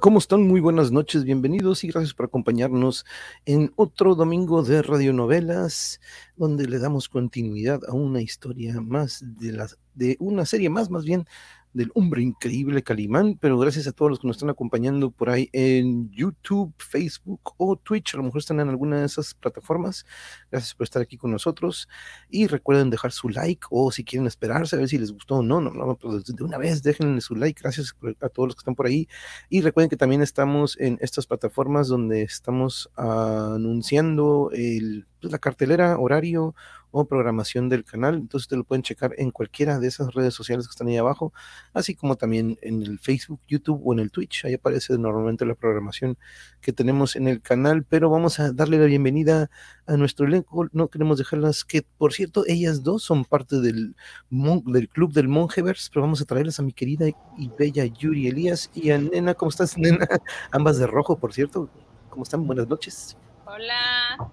¿cómo están? Muy buenas noches, bienvenidos y gracias por acompañarnos en otro domingo de radionovelas, donde le damos continuidad a una historia más de, la, de una serie más, más bien, del hombre increíble Calimán, pero gracias a todos los que nos están acompañando por ahí en YouTube, Facebook o Twitch, a lo mejor están en alguna de esas plataformas. Gracias por estar aquí con nosotros. Y recuerden dejar su like o si quieren esperarse a ver si les gustó o no, no, no, pues de una vez déjenle su like, gracias a todos los que están por ahí. Y recuerden que también estamos en estas plataformas donde estamos anunciando el, pues, la cartelera, horario o programación del canal. Entonces te lo pueden checar en cualquiera de esas redes sociales que están ahí abajo, así como también en el Facebook, YouTube o en el Twitch. Ahí aparece normalmente la programación que tenemos en el canal, pero vamos a darle la bienvenida a nuestro elenco. No queremos dejarlas que, por cierto, ellas dos son parte del, del club del Monjevers, pero vamos a traerles a mi querida y bella Yuri Elías y a Nena. ¿Cómo estás, Nena? Ambas de rojo, por cierto. ¿Cómo están? Buenas noches. Hola.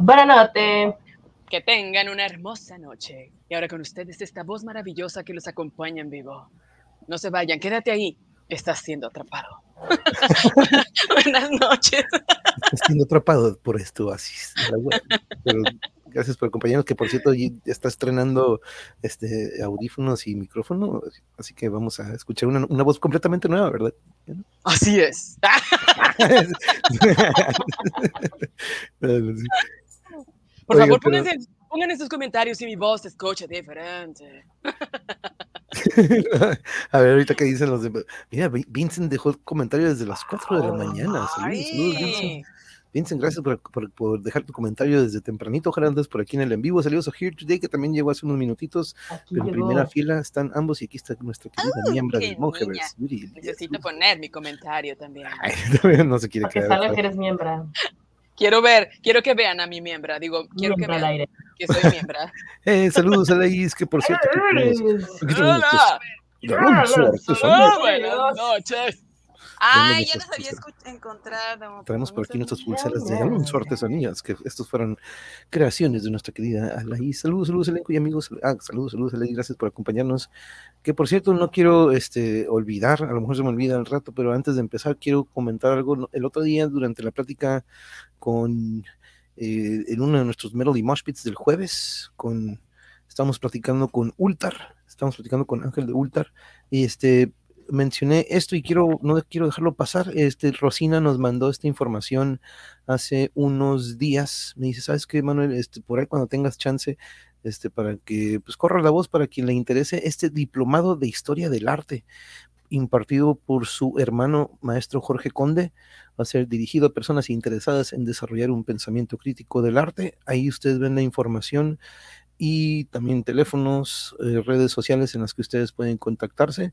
Buenas noches. Que tengan una hermosa noche. Y ahora con ustedes esta voz maravillosa que los acompaña en vivo. No se vayan, quédate ahí. Estás siendo atrapado. Buenas noches. Estás siendo atrapado por esto, así. Gracias por acompañarnos, que por cierto ya está estrenando este audífonos y micrófono, así que vamos a escuchar una, una voz completamente nueva, ¿verdad? Así es. Por favor, pongan, en sus comentarios si mi voz se escucha diferente. a ver, ahorita que dicen los demás. Mira, Vincent dejó comentario desde las 4 de la mañana. Saludos, Vincent. Vincent, gracias por, dejar tu comentario desde tempranito. Ojalá andes por aquí en el en vivo. Saludos a Here Today, que también llegó hace unos minutitos. pero en primera fila están ambos y aquí está nuestra querida miembro del Monjevers. Necesito poner mi comentario también. no se quiere quedar. que eres miembro. Quiero ver, quiero que vean a mi miembro. Digo, quiero que vean que soy miembro. eh, saludos a Laís, que por cierto. Hola. Buenas noches. Ay, ya los había encontrado. Traemos por aquí nuestras pulseras de Alonso Artesanías, que estos fueron creaciones de nuestra querida Alaí. Saludos, saludos, elenco y amigos. Ah, saludos, saludos, Alaí. Gracias por acompañarnos. Que por cierto, no quiero este, olvidar, a lo mejor se me olvida al rato, pero antes de empezar, quiero comentar algo. El otro día, durante la plática con eh, en uno de nuestros Melody Moshpits del jueves, con estamos platicando con Ultar, estamos platicando con Ángel de Ultar, y este mencioné esto y quiero, no quiero dejarlo pasar. Este, Rosina nos mandó esta información hace unos días. Me dice, ¿sabes qué, Manuel? Este, por ahí cuando tengas chance, este, para que pues corra la voz para quien le interese este diplomado de historia del arte impartido por su hermano maestro Jorge Conde, va a ser dirigido a personas interesadas en desarrollar un pensamiento crítico del arte. Ahí ustedes ven la información y también teléfonos, eh, redes sociales en las que ustedes pueden contactarse.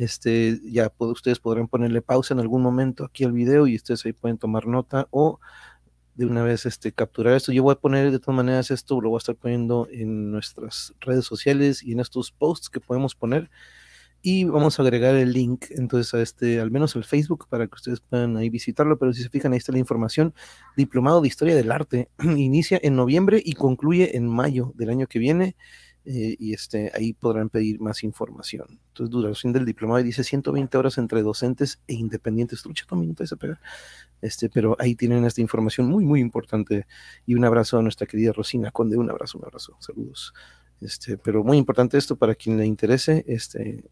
Este, ya ustedes podrán ponerle pausa en algún momento aquí al video y ustedes ahí pueden tomar nota o de una vez este, capturar esto. Yo voy a poner de todas maneras esto, lo voy a estar poniendo en nuestras redes sociales y en estos posts que podemos poner. Y vamos a agregar el link entonces a este, al menos al Facebook, para que ustedes puedan ahí visitarlo. Pero si se fijan, ahí está la información. Diplomado de Historia del Arte. Inicia en noviembre y concluye en mayo del año que viene. Eh, y este, ahí podrán pedir más información. Entonces, duración del diplomado dice 120 horas entre docentes e independientes. Trucha, minuto de pegar. Este, pero ahí tienen esta información muy, muy importante. Y un abrazo a nuestra querida Rosina Conde. Un abrazo, un abrazo. Saludos. Este, pero muy importante esto para quien le interese este,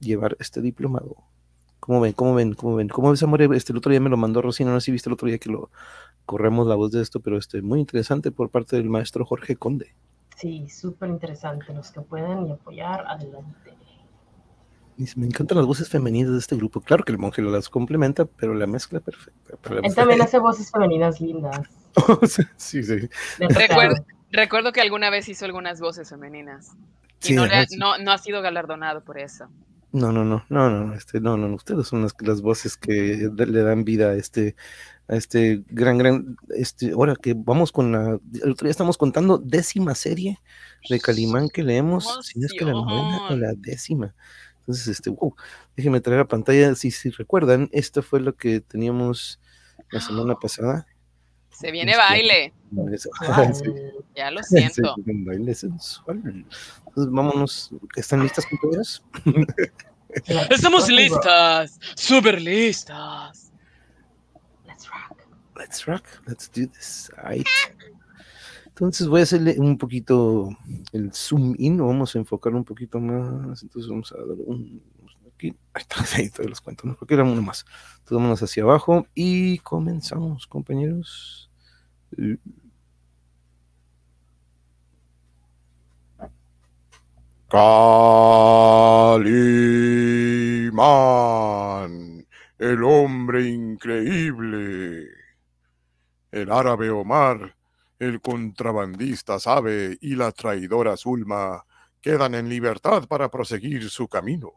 llevar este diplomado. ¿Cómo ven? ¿Cómo ven? ¿Cómo ven? ¿Cómo ves, amor? Este, el otro día me lo mandó Rosina, no sé si viste el otro día que lo corremos la voz de esto, pero este, muy interesante por parte del maestro Jorge Conde. Sí, súper interesante. Los que puedan y apoyar, adelante. Me encantan las voces femeninas de este grupo. Claro que el monje las complementa, pero la mezcla perfecta. Él también hace voces femeninas lindas. sí, sí. Recuerdo, que alguna vez hizo algunas voces femeninas. Y no, no, ha sido galardonado por eso. No, no, no, no, no, este, no, no, ustedes son las, las voces que le dan vida a este, este gran, gran, este, ahora que vamos con la, el otro día estamos contando décima serie de Calimán que leemos, si es que la novena o la décima. Entonces, este, wow, déjenme traer a pantalla, si, si recuerdan, esto fue lo que teníamos la semana pasada. Se viene este, baile. Ya lo siento. baile sensual. Entonces, vámonos, ¿están listas, compañeras? Estamos listas, súper listas. Let's rock. Let's rock, let's do this. Ahí. Entonces voy a hacerle un poquito el zoom in, vamos a enfocar un poquito más. Entonces vamos a dar un. Aquí, ahí está, ahí te los cuento, ¿no? Porque era uno más. Entonces vámonos hacia abajo y comenzamos, compañeros. Calimán, el hombre increíble. El árabe Omar, el contrabandista Sabe y la traidora Zulma quedan en libertad para proseguir su camino.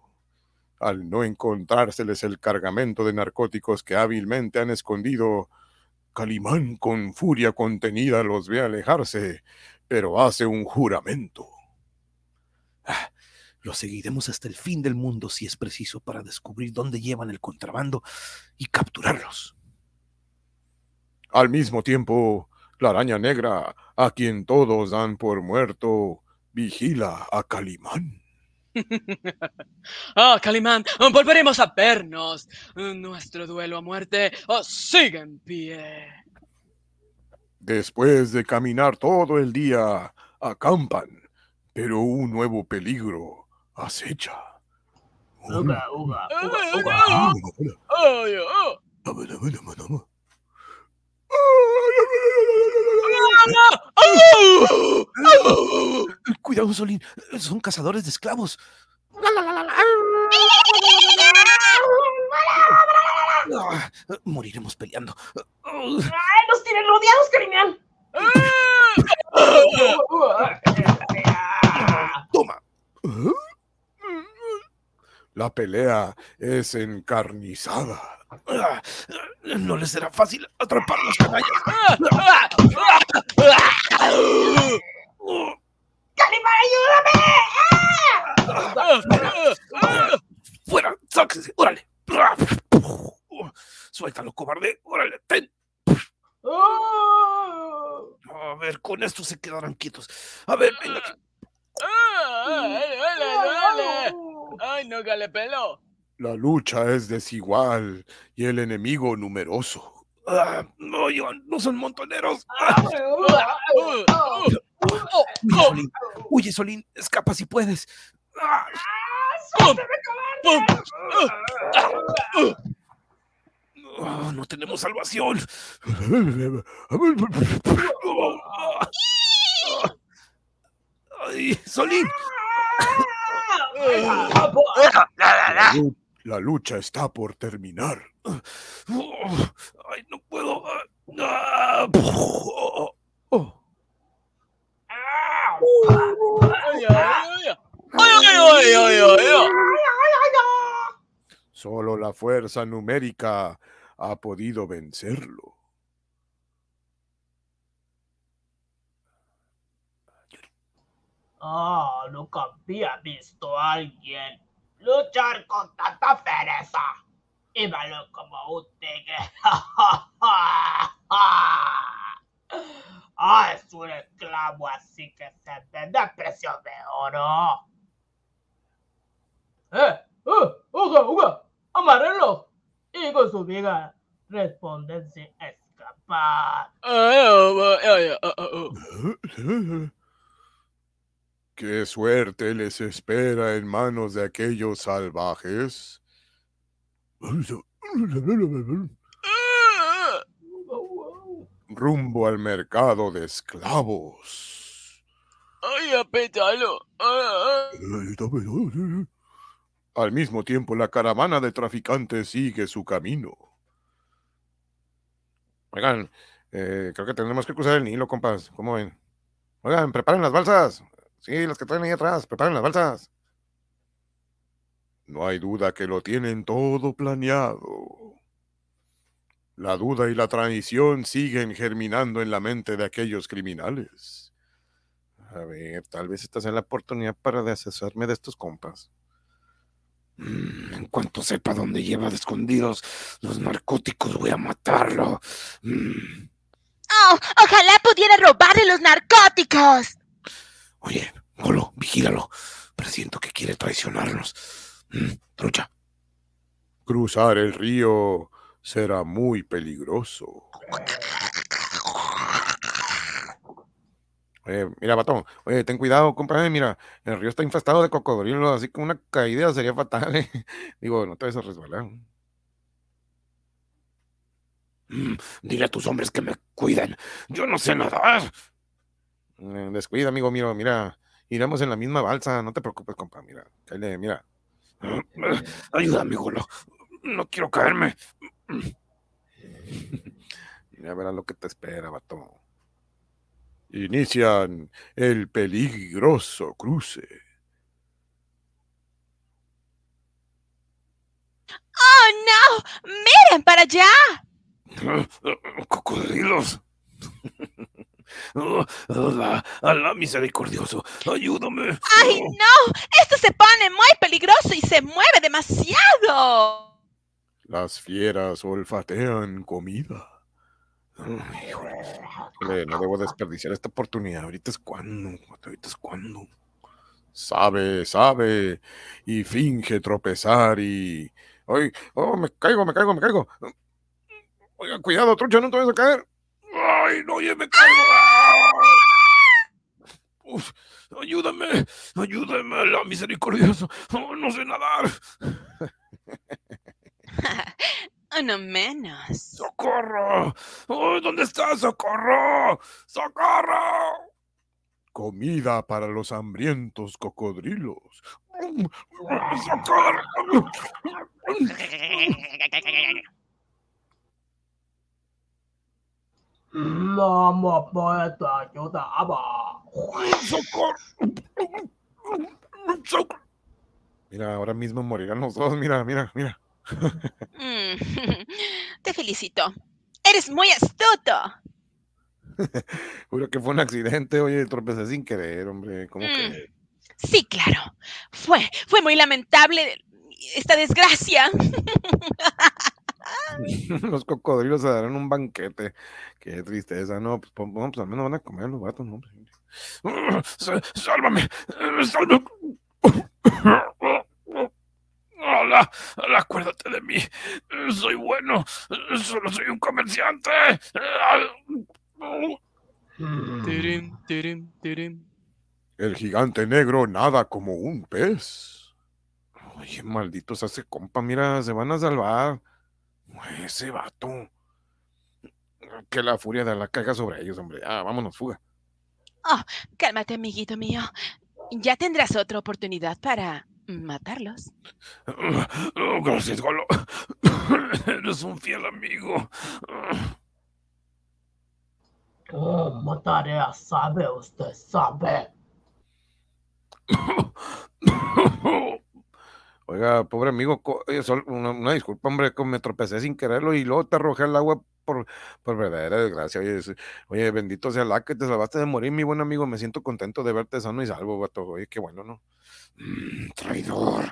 Al no encontrárseles el cargamento de narcóticos que hábilmente han escondido, Calimán con furia contenida los ve alejarse, pero hace un juramento. Ah, Lo seguiremos hasta el fin del mundo si es preciso para descubrir dónde llevan el contrabando y capturarlos. Al mismo tiempo, la araña negra, a quien todos dan por muerto, vigila a Calimán. Ah, Calimán, volveremos a vernos. Nuestro duelo a muerte oh, sigue en pie. Después de caminar todo el día, acampan, pero un nuevo peligro acecha. Uga, uga, Ah, uga, uga. ah, ay, ah. ¡Ah! Cuidado, Solín, son cazadores de esclavos. Ah, moriremos peleando. ¡Ay, nos tienen rodeados, Calimán! Toma. La pelea es encarnizada. No les será fácil atraparlos, canallas. ¡Calimán, ayúdame! ¡Fuera! ¡Sáquese! ¡Órale! Suéltalo, cobarde. ¡Órale! ¡Ten! A ver, con esto se quedarán quietos. A ver, venga. aquí. ¡Ay, duele, duele! ¡Ay, no, que le peló! La lucha es desigual y el enemigo numeroso. Ah, no, Iván, no son montoneros. Huye, Solín. Huye, Solín. Escapa si puedes. Ah, ah, no tenemos salvación. Ay, Solín. La, lu- la lucha está por terminar. Ay, no puedo. Solo la fuerza numérica ha podido vencerlo. Ah, nunca había visto a alguien luchar con tanta pereza. Y malo como un tigre. ah, es un esclavo así que se vende a precio de oro. ¡Eh! ¡Eh! ¡Uga, uga! ¡Amarrelo! Y con su viga responden sin escapar. Ay, ay, ay, ay, ay. ¿Qué suerte les espera en manos de aquellos salvajes? Rumbo al mercado de esclavos. ¡Ay, apétalo! Al mismo tiempo, la caravana de traficantes sigue su camino. Oigan, eh, creo que tenemos que cruzar el Nilo, compas. ¿Cómo ven? Oigan, preparen las balsas. Sí, las que traen ahí atrás, preparen las balsas. No hay duda que lo tienen todo planeado. La duda y la traición siguen germinando en la mente de aquellos criminales. A ver, tal vez esta sea la oportunidad para deshacerme de estos compas. Mm, En cuanto sepa dónde lleva de escondidos los narcóticos, voy a matarlo. Mm. Oh, ojalá pudiera robarle los narcóticos. Oye, Golo, vigílalo. Presiento que quiere traicionarnos. Trucha. Cruzar el río será muy peligroso. Oye, mira, batón. Oye, ten cuidado, compadre. Mira, el río está infestado de cocodrilos, así que una caída sería fatal. ¿eh? Digo, no te vas a resbalar. Mm, Dile a tus hombres que me cuiden. Yo no sé nadar. Eh, Descuida, amigo mío. Mira, iremos en la misma balsa. No te preocupes, compa. Mira, cáele, mira. Ayúdame, Golo. No quiero caerme. Ya verás lo que te espera, batón. Inician el peligroso cruce. ¡Oh, no! ¡Miren para allá! Cocodrilos. Oh, Alá, Alá misericordioso, ayúdame. ¡Ay, no! Esto se pone muy peligroso y se mueve demasiado. Las fieras olfatean comida. Híjole, no debo desperdiciar esta oportunidad. Ahorita es cuando. Ahorita es cuando. Sabe, sabe. Y finge tropezar y. ¡Ay! ¡Oh, me caigo, me caigo, me caigo! Oiga, cuidado, trucha, no te vayas a caer. Ay, no, ya me caigo. Uf, ayúdame, ayúdame, Alá misericordioso. Oh, no sé nadar. Uno menos. ¡Socorro! Oh, ¿Dónde está? ¡Socorro! ¡Socorro! Comida para los hambrientos cocodrilos. ¡Socorro! No me puedo ayudar. ¡Socorro! ¡Socorro! Mira, ahora mismo morirán los dos. Mira, mira, mira. Mm, Te felicito. Eres muy astuto. Juro que fue un accidente. Oye, tropecé sin querer, hombre. ¿Cómo Mm. que? Sí, claro. Fue, fue muy lamentable esta desgracia. Los cocodrilos se darán un banquete. Qué tristeza, no, pues, pues, pues al menos van a comer los gatos, ¿no? Sa- ¡Sálvame! ¡Sálvame! Hola, hola, acuérdate de mí. Soy bueno. Solo soy un comerciante. Tirim, tirim, tirim. El gigante negro nada como un pez. Oye, malditos hace compa, mira, se van a salvar. Ese vato. Que la furia de la caiga sobre ellos, hombre. Ah, vámonos, fuga. Cálmate, amiguito mío. Ya tendrás otra oportunidad para matarlos. Oh, gracias, Golo. Eres un fiel amigo. ¿Cómo tarea sabe usted? ¿Sabe? Oiga, pobre amigo, sol- una, disculpa, hombre, me tropecé sin quererlo y luego te arrojé al agua por, por verdadera desgracia. Oye, oye, bendito sea la que te salvaste de morir, mi buen amigo. Me siento contento de verte sano y salvo, vato. Oye, qué bueno, ¿no? Mm, traidor.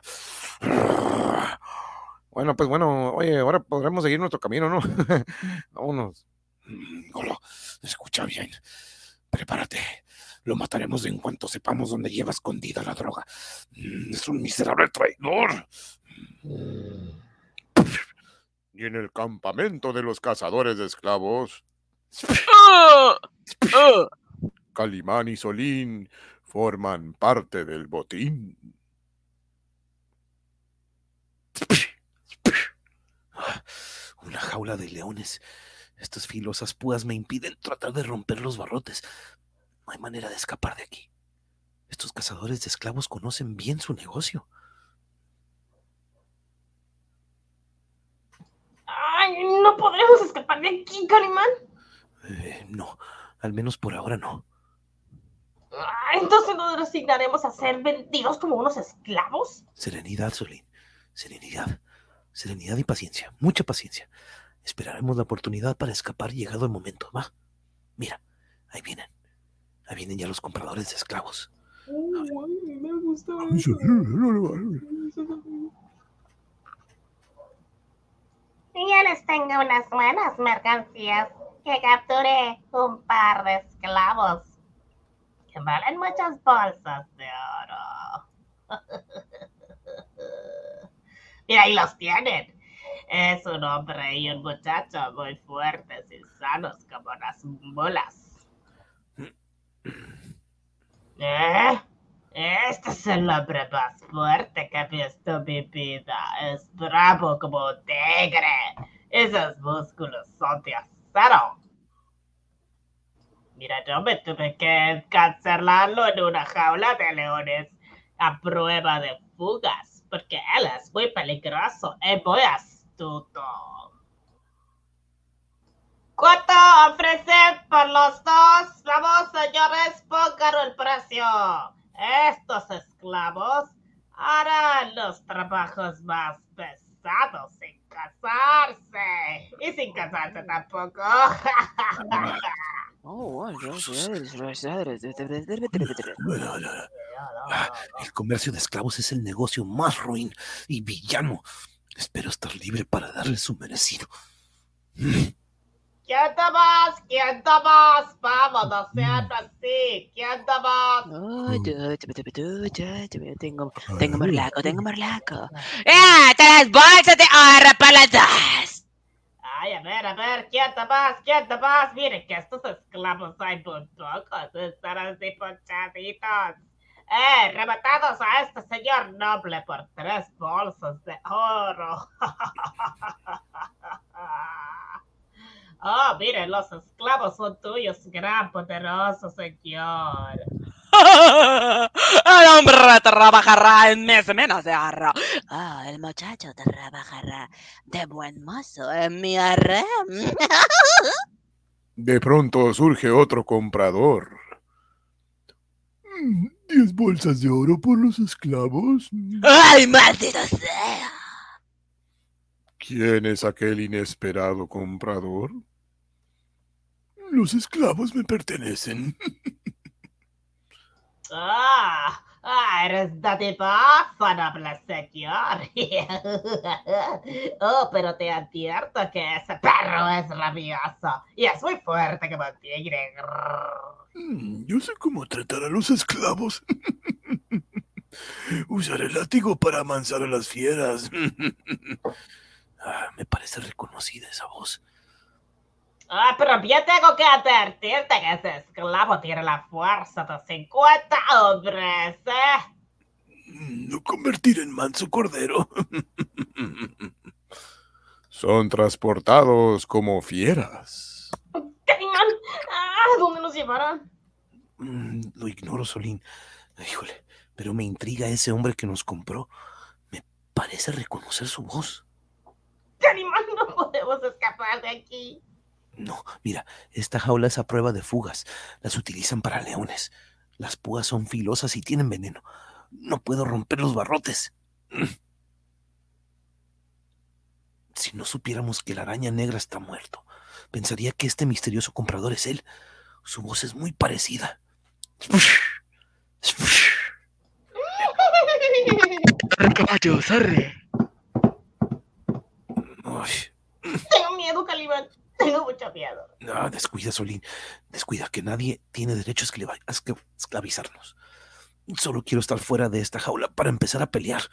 Bueno, pues bueno, oye, ahora podremos seguir nuestro camino, ¿no? Vámonos. Mm, Golo, escucha bien. Prepárate. Lo mataremos en cuanto sepamos dónde lleva escondida la droga. Mm, Es un miserable traidor. Y en el campamento de los cazadores de esclavos. Calimán y Solín forman parte del botín. Una jaula de leones. Estas filosas púas me impiden tratar de romper los barrotes. No hay manera de escapar de aquí. Estos cazadores de esclavos conocen bien su negocio. Ay, no podremos escapar de aquí, Calimán. Eh, no, al menos por ahora no. Ah, Entonces nos resignaremos a ser vendidos como unos esclavos. Serenidad, Solín. Serenidad. Serenidad y paciencia. Mucha paciencia. Esperaremos la oportunidad para escapar llegado el momento. Va. Mira, ahí vienen. Ahí vienen ya los compradores de esclavos. Me gusta Ya les tengo unas buenas mercancías que capturé un par de esclavos que valen muchas bolsas de oro. Y ahí los tienen. Es un hombre y un muchacho muy fuertes y sanos como las bolas. ¿Eh? Este es hombre más fuerte que he visto mi vida. Es bravo como un tigre. Esos músculos son de acero. Mira, yo me tuve que encarcelarlo en una jaula de leones a prueba de fugas, porque él es muy peligroso y muy astuto. ¿Cuánto ofrecen por los dos? Vamos, señores, pongan el precio. Estos esclavos harán los trabajos más pesados sin casarse. Y sin casarse tampoco. Oh, El comercio de esclavos es el negocio más ruin y villano. Espero estar libre para darle su merecido. ¿Quién da más? ¿Quién da más? Vamos, no sean así. ¿Quién da más? Tengo, tengo morlaco, tengo morlaco. ¡Eh! ¡Tres bolsas de oro para las dos! Ay, a ver, a ver, ¿quién da más? ¿Quién da más? Miren que estos esclavos hay muy pocos. Están así ponchaditos. Eh, rematados a este señor noble por tres bolsas de oro. Oh, miren, los esclavos son tuyos, gran poderoso señor. El hombre trabajará en mes menos de oro. Ah, el muchacho trabajará de buen mozo en mi harem. De pronto surge otro comprador. Mm, ¿Diez bolsas de oro por los esclavos? ¡Ay, maldito sea! ¿Quién es aquel inesperado comprador? Los esclavos me pertenecen. Ah, ah, eres dadivoso, noble señor. oh, pero te advierto que ese perro es rabioso y es muy fuerte como un tigre. Mm, Yo sé cómo tratar a los esclavos. Usaré el látigo para amansar a las fieras. Ah, me parece reconocida esa voz. Ah, pero tengo que advertirte que ese esclavo tiene la fuerza de 50 hombres, ¿eh? No convertir en manso cordero. Son transportados como fieras. Calimán, ¿a dónde nos llevarán? Mm, lo ignoro, Solín. Híjole, pero me intriga ese hombre que nos compró. Me parece reconocer su voz. Calimán, no podemos escapar de aquí. No, mira, esta jaula es a prueba de fugas. Las utilizan para leones. Las púas son filosas y tienen veneno. No puedo romper los barrotes. Si no supiéramos que la araña negra está muerto, pensaría que este misterioso comprador es él. Su voz es muy parecida. Caballos, arre. Tengo miedo, Calimán. Tengo mucho miedo. no, descuida, Solín. Descuida, que nadie tiene derecho a esclavizarnos. Solo quiero estar fuera de esta jaula para empezar a pelear.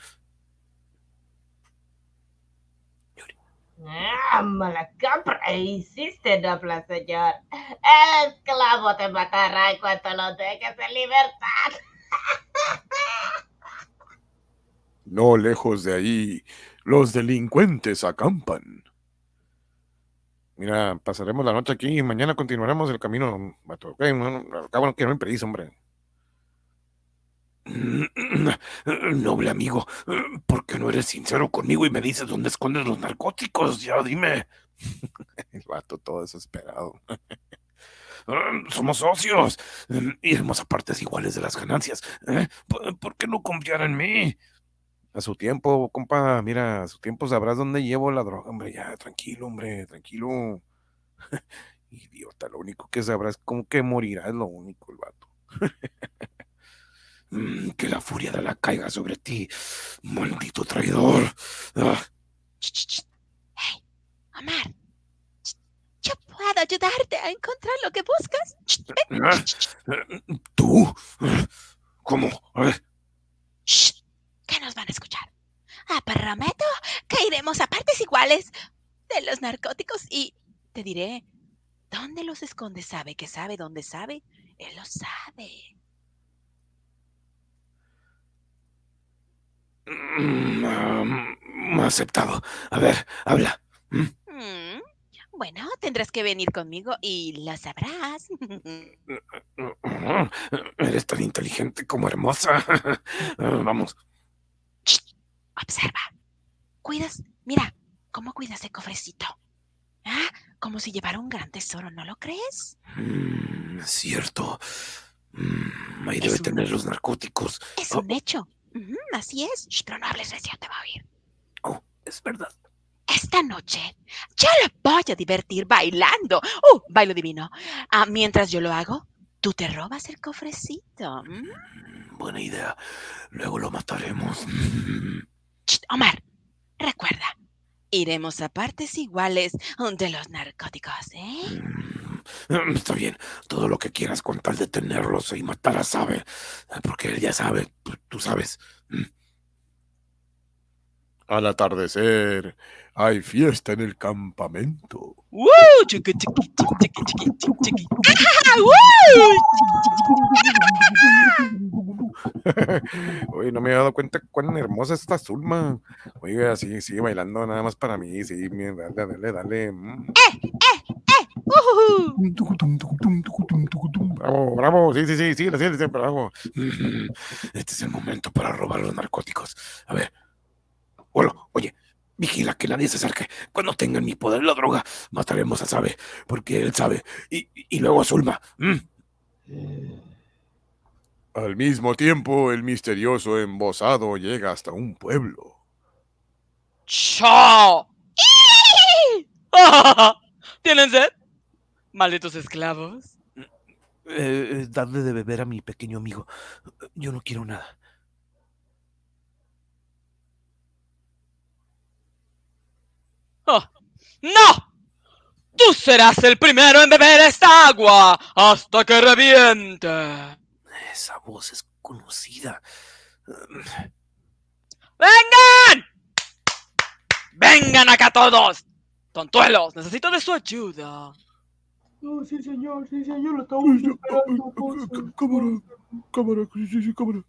Ah, mala compra hiciste, noble señor. El esclavo te matará en cuanto lo dejes en libertad. No lejos de ahí, los delincuentes acampan. Mira, pasaremos la noche aquí y mañana continuaremos el camino. vato, ok, no, no, al cabo no impedir, hombre. Noble amigo, ¿por qué no eres sincero conmigo y me dices dónde escondes los narcóticos? Ya dime. El vato todo desesperado. Somos socios. Iremos a partes iguales de las ganancias. ¿eh? ¿Por por qué no confiar en mí? A su tiempo, compa, mira, a su tiempo sabrás dónde llevo la droga. Hombre, ya, tranquilo, hombre, tranquilo. Idiota, lo único que sabrás es cómo que morirá, es lo único, el vato. Mm, Que la furia de la caiga sobre ti, maldito traidor. Ah. Hey, Omar. Yo puedo ayudarte a encontrar lo que buscas. Ah, eh, ¿Tú? ¿Cómo? A ver, Shh, que nos van a escuchar. Ah, prometo que iremos a partes iguales de los narcóticos y te diré dónde los esconde. Sabe que sabe dónde sabe. Él lo sabe. Mm, aceptado. A ver, habla. ¿Mm? Mm, Bueno, tendrás que venir conmigo y lo sabrás. Eres tan inteligente como hermosa. Vamos. Observa. Cuidas, mira, cómo cuidas el cofrecito. ¿Ah? Como si llevara un gran tesoro, ¿no lo crees? Mm, cierto. Mm, ahí Es debe un- tener los narcóticos. Es Oh. un hecho. Ujú, así es. Shh, pero no hables recio, te va a oír. Oh, es verdad. Esta noche yo lo voy a divertir bailando. ¡Uh! Bailo divino. Ah, mientras yo lo hago, tú te robas el cofrecito. Mm, Buena idea. Luego lo mataremos. Mm, Omar, recuerda, iremos a partes iguales de los narcóticos, ¿eh? mm, Está bien. Todo lo que quieras con tal de tenerlos y matar a Sabe. Porque él ya sabe. Tú, tú sabes. Al atardecer, hay fiesta en el campamento. ¡Woo! Chiqui, chiqui, chiqui, chiqui. Oye, no me había dado cuenta cuán hermosa es esta Zulma. Oiga, sí, sigue bailando nada más para mí. Sí, mira, dale, dale, dale. mm. Ujujú. Bravo, bravo. Sí, sí, sí, sí, sí, bravo. Mm, Este es el momento para robar los narcóticos. A ver. Hola, oye, vigila que nadie se acerque. Cuando tengan mi poder la droga, mataremos a Sabe, porque él sabe. Y, y luego a Zulma. Mm. Al mismo tiempo, el misterioso embosado llega hasta un pueblo. ¡Chao! ¿Tienen sed? Malditos esclavos. Eh, eh, dadle de beber a mi pequeño amigo. Yo no quiero nada. Oh, ¡No! Tú serás el primero en beber esta agua hasta que reviente. Esa voz es conocida. ¡Vengan! ¡Vengan acá todos! Tontuelos, necesito de su ayuda. Oh, sí, señor, sí, señor, lo estamos esperando. Cámara, cámara, sí, sí, cámara.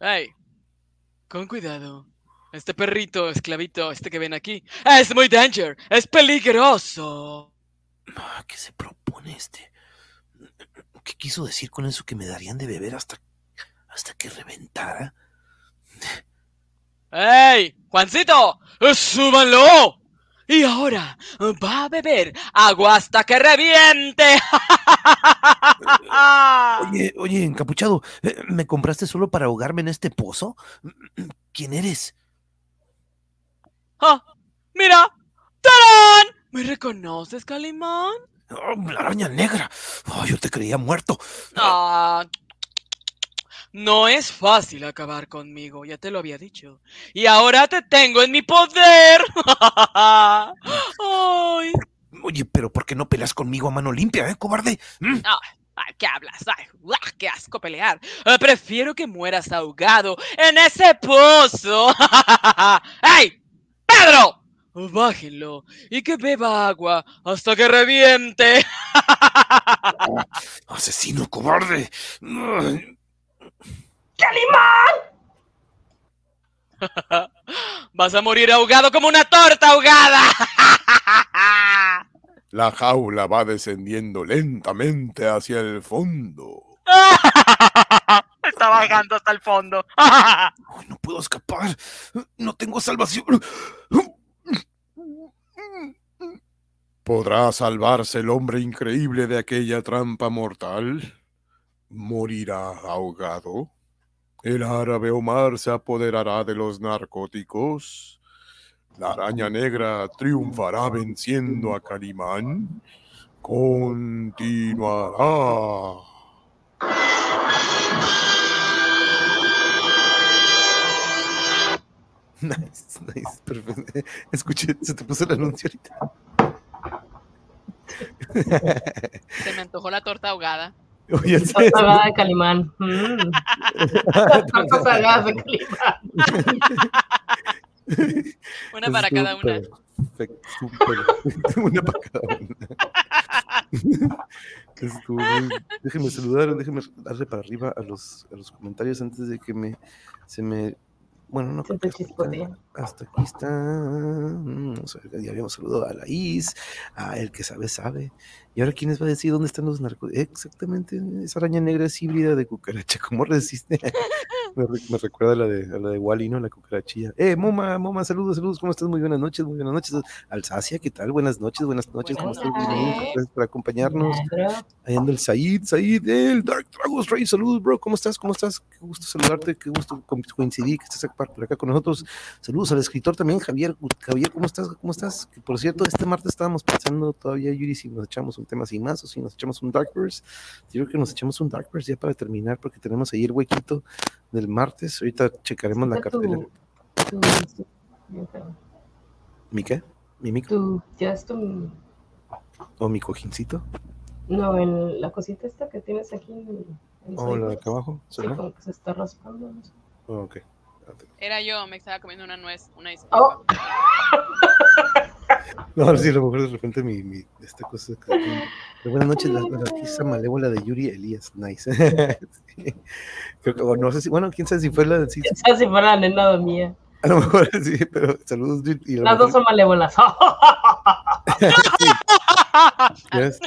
Hey, con cuidado. Este perrito, esclavito, este que ven aquí, es muy danger, es peligroso. Ah, ¿Qué se propone este? ¿Qué quiso decir con eso que me darían de beber hasta, hasta que reventara? ¡Ey! ¡Juancito! ¡Súbanlo! Y ahora va a beber agua hasta que reviente. Oye, oye, encapuchado, ¿me compraste solo para ahogarme en este pozo? ¿Quién eres? Ah, ¡Mira! ¡Tarán! ¿Me reconoces, Calimán? Oh, la araña negra. Oh, yo te creía muerto. Ah, no es fácil acabar conmigo, ya te lo había dicho. Y ahora te tengo en mi poder. Ay, Oye, pero ¿por qué no peleas conmigo a mano limpia, eh, cobarde? ¿Mm? ay, ¿qué hablas? Ay. ¡Qué asco pelear! Eh, prefiero que mueras ahogado en ese pozo. ¡Ey! ¡Pedro! Bájenlo y que beba agua hasta que reviente. Asesino cobarde. Ay, Vas a morir ahogado como una torta ahogada. La jaula va descendiendo lentamente hacia el fondo. Está bajando hasta el fondo. no puedo escapar. No tengo salvación. ¿Podrá salvarse el hombre increíble de aquella trampa mortal? ¿Morirá ahogado? ¿El árabe Omar se apoderará de los narcóticos? ¿La araña negra triunfará venciendo a Calimán? Continuará. Nice, nice, perfecto. Escuché, se te puso el anuncio ahorita. Se me antojó la torta ahogada. Oye, Torta ahogada de Calimán. Mm. Tortas ahogadas de Calimán. Una para cada una. Perfecto, súper. Una para cada una. Muy- Déjenme saludar, déjenme darle para arriba a los, a los comentarios antes de que me se me. Bueno, no hasta, aquí está. mm, ya habíamos saludado a la Is, a el que sabe, sabe. Y ahora, ¿quién les va a decir dónde están los narcos? Exactamente, esa araña negra es híbrida de cucaracha. ¿Cómo resiste? me, re- me recuerda a la de, a la de Wally, ¿no? La cucarachilla. Eh, Moma, Moma, saludos, saludos. ¿Cómo estás? Muy buenas noches, muy buenas noches. Alsacia, ¿qué tal? Buenas noches, buenas noches. ¿Cómo estás? Gracias por acompañarnos. Ahí anda el Said, Said, el Dark Dragos Rey, saludos, bro, ¿cómo estás? ¿Cómo estás? Qué gusto saludarte, qué gusto co- coincidir, que estés acá- por acá con nosotros. Saludos al escritor también, Javier. Javier, ¿cómo estás? ¿Cómo estás? Que por cierto, este martes estábamos pensando todavía, Yuri, si nos echamos un tema sin más o si nos echamos un Darkverse. Yo creo que nos echamos un Darkverse ya para terminar, porque tenemos ahí el huequito del martes. Ahorita checaremos la tu- cartelera. tu-. ¿Mi qué? ¿Mi micro? Tu, ya es tu, ¿O mi cojincito? no, en la cosita esta que tienes aquí en, ¿O la de acá abajo? Sí, ¿Será? como que se está raspando. no sé. Oh, ok. Era yo, me estaba comiendo una nuez, una disculpa. Oh. No, sí, a lo mejor de repente mi, mi esta cosa. Pero buenas noches, la, la artista malévola de Yuri Elías, nice. Sí. Creo que- no sé si, bueno, quién sabe si fue la, sí, O sea, si fuera la nena mía. a lo mejor sí, pero saludos. Y Las dos son malévolas. es-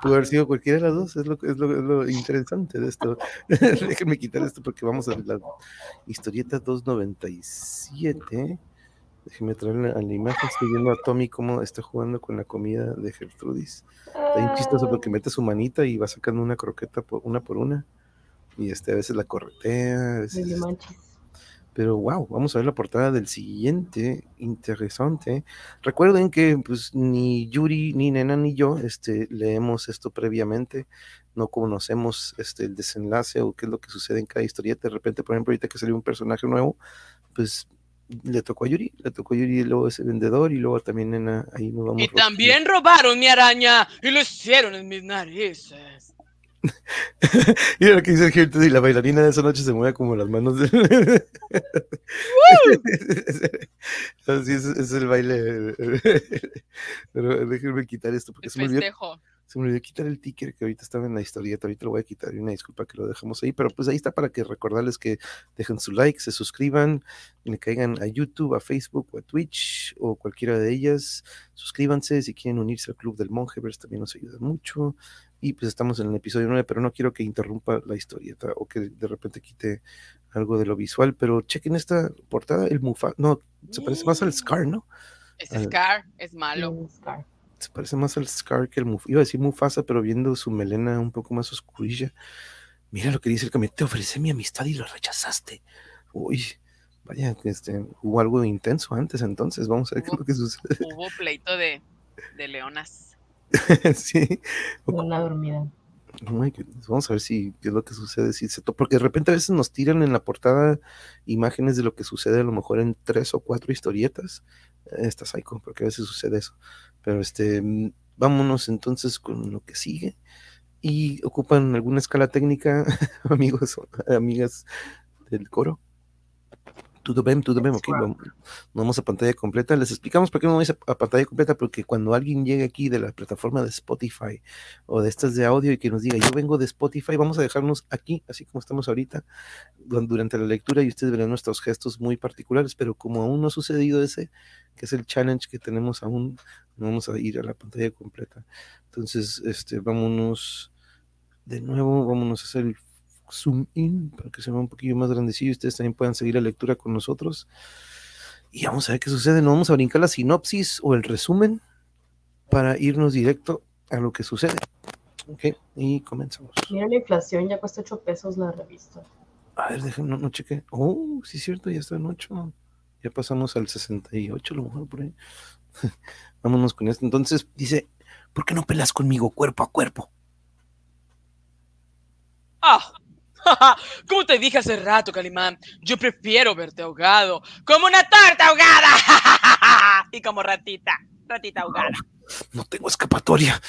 pudo haber sido cualquiera de las dos, es lo, es lo, es lo interesante de esto. Déjenme quitar esto porque vamos a la historieta 297. Déjenme traerle a la imagen, estoy viendo a Tommy cómo está jugando con la comida de Gertrudis. Está bien chistoso porque mete su manita y va sacando una croqueta por, una por una. Y este, a veces la corretea, a veces manches. pero wow, vamos a ver la portada del siguiente, interesante. Recuerden que pues ni Yuri, ni Nena, ni yo este, leemos esto previamente, no conocemos este, el desenlace o qué es lo que sucede en cada historieta. De repente, por ejemplo, ahorita que salió un personaje nuevo, pues le tocó a Yuri, le tocó a Yuri y luego ese vendedor y luego también Nena, ahí nos vamos. Y también robaron mi araña y lo hicieron en mis narices. Y lo que dice Gertrude, y la bailarina de esa noche se mueve como las manos de... Así es, es el baile. Pero déjenme quitar esto porque El se me olvidó, festejo. Se me olvidó quitar el ticker que ahorita estaba en la historieta. Ahorita lo voy a quitar y una disculpa que lo dejamos ahí. Pero pues ahí está para que recordarles que dejen su like, se suscriban, le caigan a YouTube, a Facebook o a Twitch o cualquiera de ellas. Suscríbanse si quieren unirse al Club del Mongeverse, también nos ayuda mucho. Y pues estamos en el episodio 9, pero no quiero que interrumpa la historieta o que de repente quite algo de lo visual. Pero chequen esta portada, el Mufa. No, se parece más al Scar, ¿no? Es. Scar, es malo. Scar. Se parece más al Scar que el Mufasa. Iba a decir Mufasa, pero viendo su melena un poco más oscurilla. Mira lo que dice el cambio. Te ofrecí mi amistad y lo rechazaste. Uy, vaya, este, hubo algo intenso antes entonces. Vamos a ver qué es lo que sucede. Hubo pleito de, de leonas. sí. Una dormida. Oh Vamos a ver si qué es lo que sucede. Si se porque de repente a veces nos tiran en la portada imágenes de lo que sucede a lo mejor en tres o cuatro historietas. Esta psycho, porque a veces sucede eso. Pero este, mm, vámonos entonces con lo que sigue. Y ocupan alguna escala técnica, amigos, amigas del coro. Todo bien, todo bien, ok. Vamos, vamos a pantalla completa. Les explicamos por qué no vamos a, a pantalla completa, porque cuando alguien llegue aquí de la plataforma de Spotify o de estas de audio y que nos diga, yo vengo de Spotify, vamos a dejarnos aquí, así como estamos ahorita, du- durante la lectura y ustedes verán nuestros gestos muy particulares, pero como aún no ha sucedido ese, que es el challenge que tenemos aún, no vamos a ir a la pantalla completa. Entonces, este, vámonos de nuevo, vámonos a hacer el zoom in para que se vea un poquillo más grandecillo y ustedes también puedan seguir la lectura con nosotros. Y vamos a ver qué sucede. No vamos a brincar la sinopsis o el resumen para irnos directo a lo que sucede. Ok, y comenzamos. Mira la inflación, ya cuesta 8 pesos la revista. A ver, déjenme, no, no cheque. Oh, sí, es cierto, ya está en 8. Ya pasamos al 68, a lo mejor por ahí. Vámonos con esto. Entonces dice: ¿Por qué no pelas conmigo cuerpo a cuerpo? ¡Ah! Como te dije hace rato, Calimán, yo prefiero verte ahogado como una torta ahogada y como ratita, ratita ahogada. No tengo escapatoria.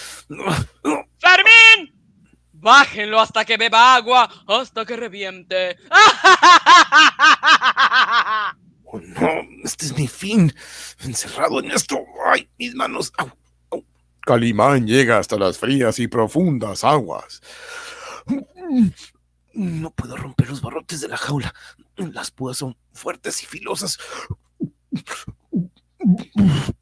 ¡Fermín! Bájenlo hasta que beba agua, hasta que reviente. Oh, no, este es mi fin. Encerrado en esto. Ay, mis manos. Au. Calimán llega hasta las frías y profundas aguas. No puedo romper los barrotes de la jaula. Las púas son fuertes y filosas.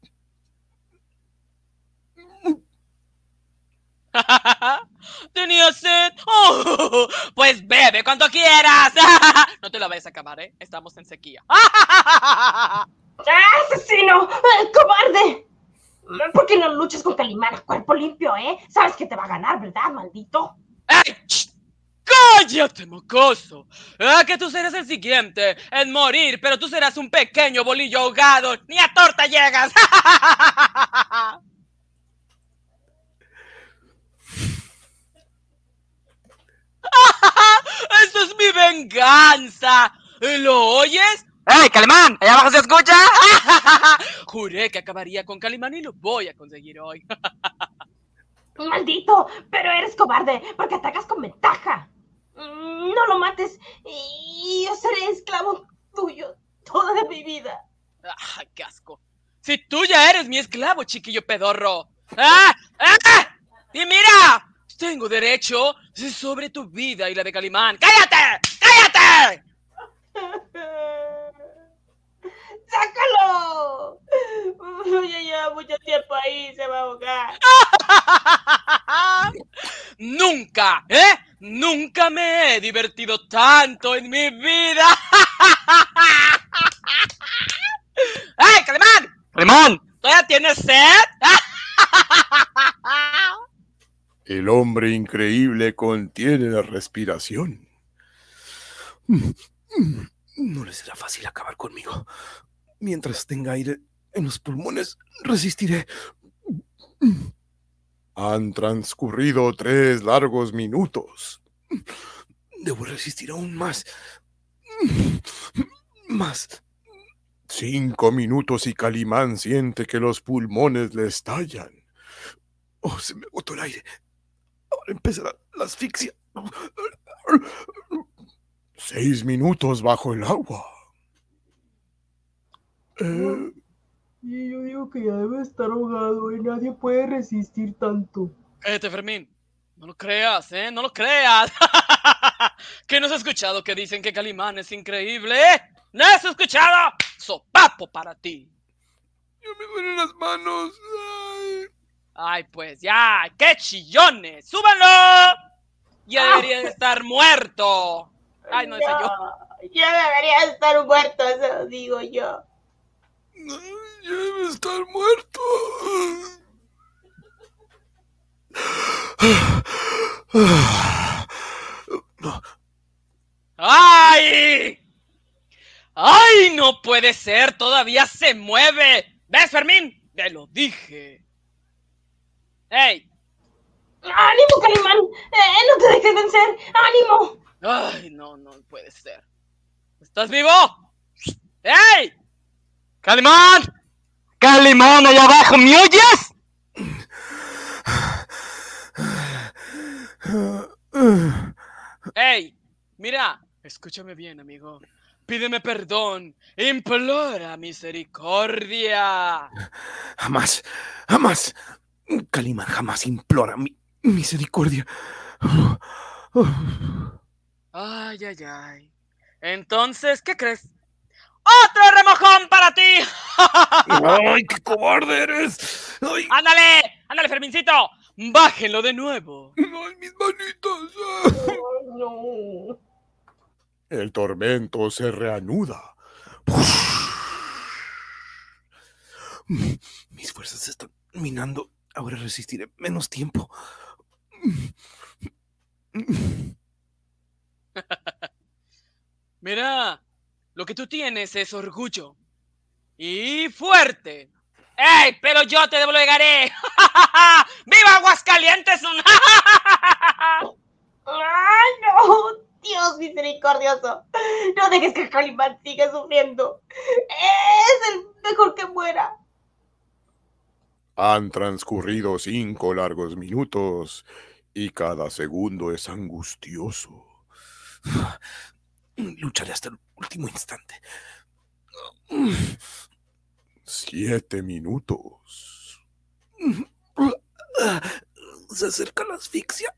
¿Tenía sed? Oh, pues bebe cuando quieras. No te la vayas a acabar, ¿eh? Estamos en sequía. ¡Ah, ¡Asesino! ¡Eh, ¡Cobarde! ¿Por qué no luchas con Calimán a cuerpo limpio, eh? Sabes que te va a ganar, ¿verdad, maldito? ¡Ey! ¡Cállate, mocoso! Ah, que tú serás el siguiente en morir, pero tú serás un pequeño bolillo ahogado. Ni a torta llegas. ¡Eso es mi venganza! ¿Lo oyes? ¡Ey, Calimán! ¿Allá abajo se escucha? Juré que acabaría con Calimán y lo voy a conseguir hoy. Maldito, pero eres cobarde porque atacas con ventaja. Mm, No lo mates y yo seré esclavo tuyo toda mi vida. ¡Ay, qué asco! Si tú ya eres mi esclavo, chiquillo pedorro. ¡Ah! ¡Ah! Y mira, tengo derecho sobre tu vida y la de Calimán. ¡Cállate! ¡Cállate! ¡Sácalo! Ya lleva mucho tiempo ahí, se va a ahogar. Nunca, ¿eh? Nunca me he divertido tanto en mi vida. ¡Ey, Calimán! ¡Calimán! ¿Todavía tienes sed? El hombre increíble contiene la respiración. No le será fácil acabar conmigo. Mientras tenga aire en los pulmones, resistiré. Han transcurrido tres largos minutos. Debo resistir aún más. Más. Cinco minutos y Calimán siente que los pulmones le estallan. Oh, se me agotó el aire. Ahora empezará la asfixia. Seis minutos bajo el agua. Eh, Y yo digo que ya debe estar ahogado y nadie puede resistir tanto. Cállate, Fermín. No lo creas, ¿eh? No lo creas. ¿Qué no has escuchado que dicen que Calimán es increíble? ¿eh? ¿No has escuchado? Sopapo para ti. Ya me duelen las manos. Ay. Ay, pues ya, qué chillones. ¡Súbanlo! Ya debería de estar muerto. Ay, no, ese yo. Ya debería estar muerto, eso digo yo. Ya debe estar muerto. ¡Ay! ¡Ay, no puede ser! Todavía se mueve. ¿Ves, Fermín? Te lo dije. ¡Ey! ¡Ánimo, Calimán! ¡Eh, no te dejes vencer! ¡Ánimo! ¡Ay, no, no puede ser! ¿Estás vivo? ¡Ey! ¡Calimán! ¡Calimán, allá abajo! ¿Me oyes? ¡Ey! Mira, escúchame bien, amigo. Pídeme perdón. Implora misericordia. Jamás, jamás. Calimán jamás implora mi misericordia. Ay, ay, ay. Entonces, ¿qué crees? ¡Otro remojón para ti! ¡Ay, qué cobarde eres! ¡Ay, ¡Ándale! ¡Ándale, Fermincito! ¡Bájenlo de nuevo! ay, mis manitas! Ay, no. El tormento se reanuda. Mis fuerzas se están minando. Ahora resistiré menos tiempo. Mira, lo que tú tienes es orgullo. Y fuerte. ¡Ey! Pero yo te doblegaré. ¡Viva Aguascalientes! ¡Ay, no! Dios misericordioso. No dejes que Calimán siga sufriendo. Es el mejor que muera. Han transcurrido cinco largos minutos Y cada segundo es angustioso. Lucharé hasta el último instante. Siete minutos. Se acerca la asfixia.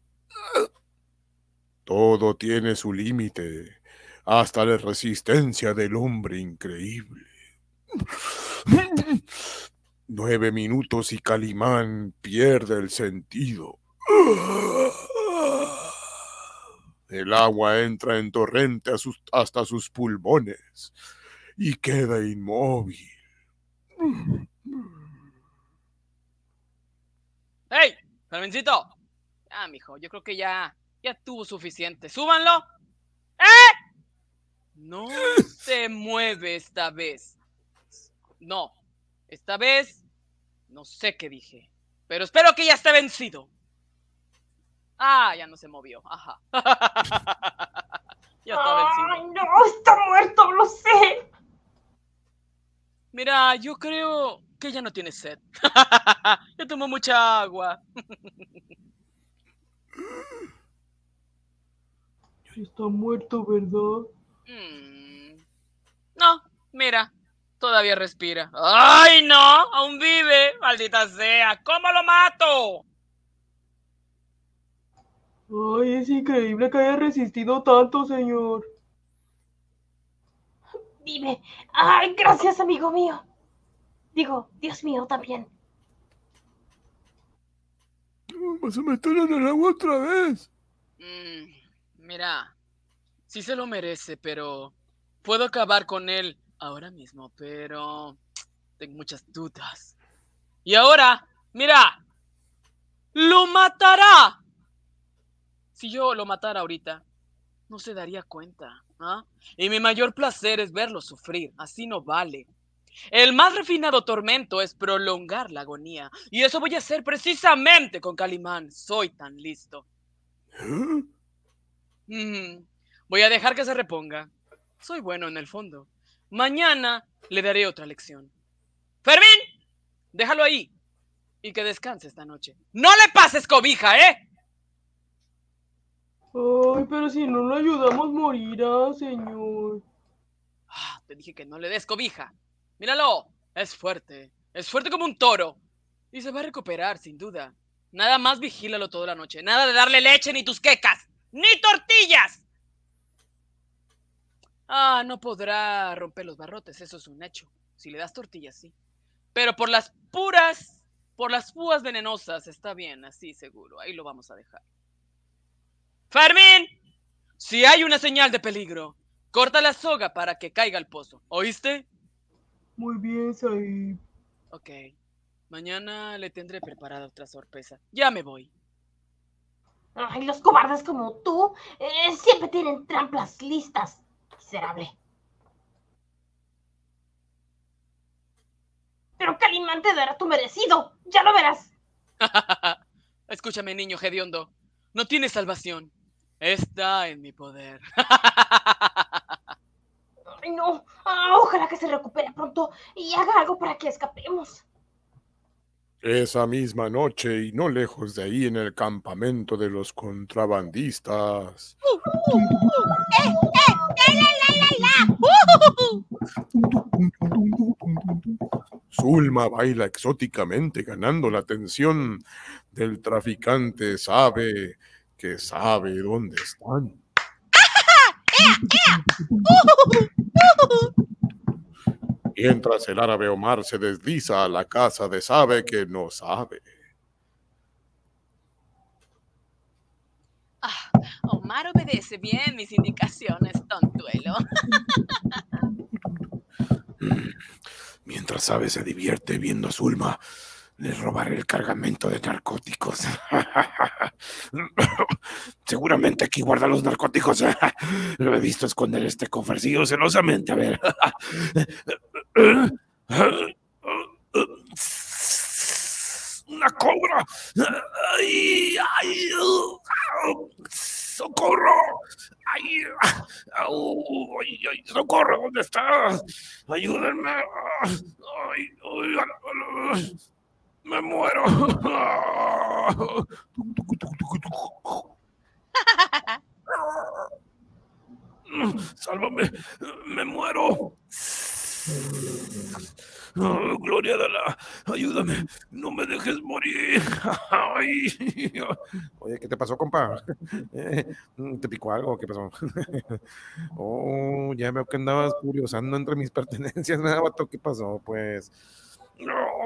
Todo tiene su límite, hasta la resistencia del hombre increíble. Nueve minutos y Calimán pierde el sentido. El agua entra en torrente hasta sus pulmones y queda inmóvil. ¡Hey! ¡Carmencito! Ah, mijo, yo creo que ya, ya tuvo suficiente. ¡Súbanlo! ¡Eh! No se mueve esta vez. No, esta vez no sé qué dije, pero espero que ya esté vencido. Ah, ya no se movió. Ajá. ya está vencido. ¡Ay, no! ¡Está muerto! ¡Lo sé! Mira, yo creo que ya no tiene sed. ya tomó mucha agua. Está muerto, ¿verdad? Mm. No, mira, todavía respira. ¡Ay, no! Aún vive, maldita sea. ¿Cómo lo mato? Ay, es increíble que haya resistido tanto, señor. Vive. ¡Ay, gracias, amigo mío! Digo, Dios mío también. Vas a meterlo en el agua otra vez. Mm, mira, sí se lo merece, pero puedo acabar con él ahora mismo, pero tengo muchas dudas. Y ahora, mira, lo matará. Si yo lo matara ahorita, no se daría cuenta. ¿ah? Y mi mayor placer es verlo sufrir, así no vale. El más refinado tormento es prolongar la agonía, y eso voy a hacer precisamente con Calimán. Soy tan listo. ¿Eh? Mm, Voy a dejar que se reponga. Soy bueno en el fondo. Mañana le daré otra lección. ¡Fermín! Déjalo ahí. Y que descanse esta noche. ¡No le pases cobija, eh! Ay, pero si no lo ayudamos, morirá, señor. Ah, te dije que no le des cobija. Míralo. Es fuerte. Es fuerte como un toro. Y se va a recuperar, sin duda. Nada más vigílalo toda la noche. Nada de darle leche ni tus quecas. ¡Ni tortillas! Ah, no podrá romper los barrotes, eso es un hecho. Si le das tortillas, sí. Pero por las puras, por las púas venenosas, está bien, así seguro. Ahí lo vamos a dejar. ¡Fermín! Si hay una señal de peligro, corta la soga para que caiga al pozo. ¿Oíste? Muy bien, Saib. Ok. Mañana le tendré preparada otra sorpresa. Ya me voy. Ay, los cobardes como tú eh, siempre tienen trampas listas. Miserable. Pero Calimán te dará tu merecido. Ya lo verás. Escúchame, niño hediondo. No tienes salvación. Está en mi poder. Ay, no. Ah, ojalá que se recupere pronto y haga algo para que escapemos. Esa misma noche y no lejos de ahí en el campamento de los contrabandistas. Zulma baila exóticamente ganando la atención del traficante sabe que sabe dónde están. Mientras el árabe Omar se desliza a la casa de sabe que no sabe. Ah, Omar obedece bien mis indicaciones, tontuelo. Mientras sabe se divierte viendo a Zulma, le robaré el cargamento de narcóticos. Seguramente aquí guarda los narcóticos. Lo he visto esconder este cofrecillo celosamente. A ver. Una cobra. Ay, ay, socorro. Ay, ay, ay, socorro, ¿dónde estás? Ayúdenme. Ay, ay, ay, me muero. Sálvame, me muero. Oh, Gloria de la, ayúdame, no me dejes morir. Ay. Oye, ¿qué te pasó, compa? Eh, ¿Te picó algo? ¿Qué pasó? Oh, ya veo que andabas curiosando entre mis pertenencias, vato, ¿qué pasó? Pues,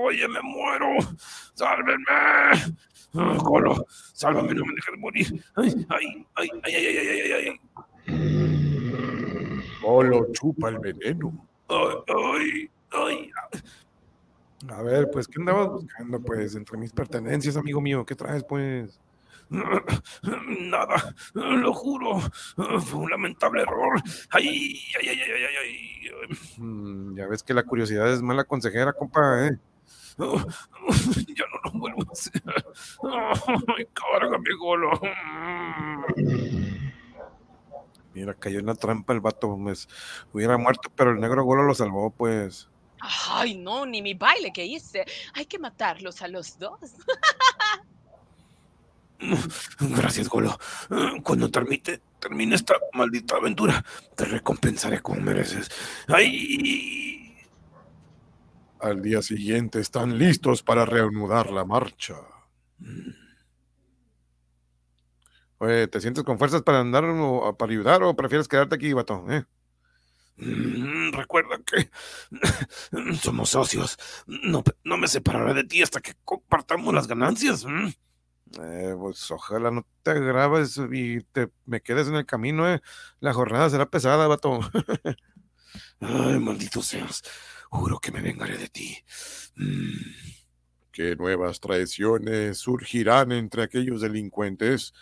Oye, me muero. Sálvenme. Ah, Golo, sálvame, no me dejes morir. Ay, ay, ay, ay, ay, ay, ay, ay, ay. Golo chupa el veneno. Ay, ay, ay. a ver, pues, ¿qué andabas buscando, pues, entre mis pertenencias, amigo mío? ¿Qué traes, pues? Nada, lo juro. Fue un lamentable error. Ay, ay, ay, ay, ay, ay. Mm, ya ves que la curiosidad es mala consejera, compa, ¿eh? Ya no lo vuelvo a hacer. Ay, cárgame, Golo. Mira, cayó en la trampa el vato, pues, hubiera muerto, pero el negro golo lo salvó, pues. Ay, no, ni mi baile que hice. Hay que matarlos a los dos. Gracias, Golo. Cuando termine, termine esta maldita aventura, te recompensaré como mereces. ¡Ay! Al día siguiente están listos para reanudar la marcha. Oye, ¿te sientes con fuerzas para andar o para ayudar o prefieres quedarte aquí, vato? ¿Eh? Mm, Recuerda que somos socios. No, no me separaré de ti hasta que compartamos las ganancias. ¿m? Eh, pues ojalá no te grabes y te me quedes en el camino, eh. La jornada será pesada, vato. Ay, maldito seas. Juro que me vengaré de ti. Mm. ¿Qué nuevas traiciones surgirán entre aquellos delincuentes?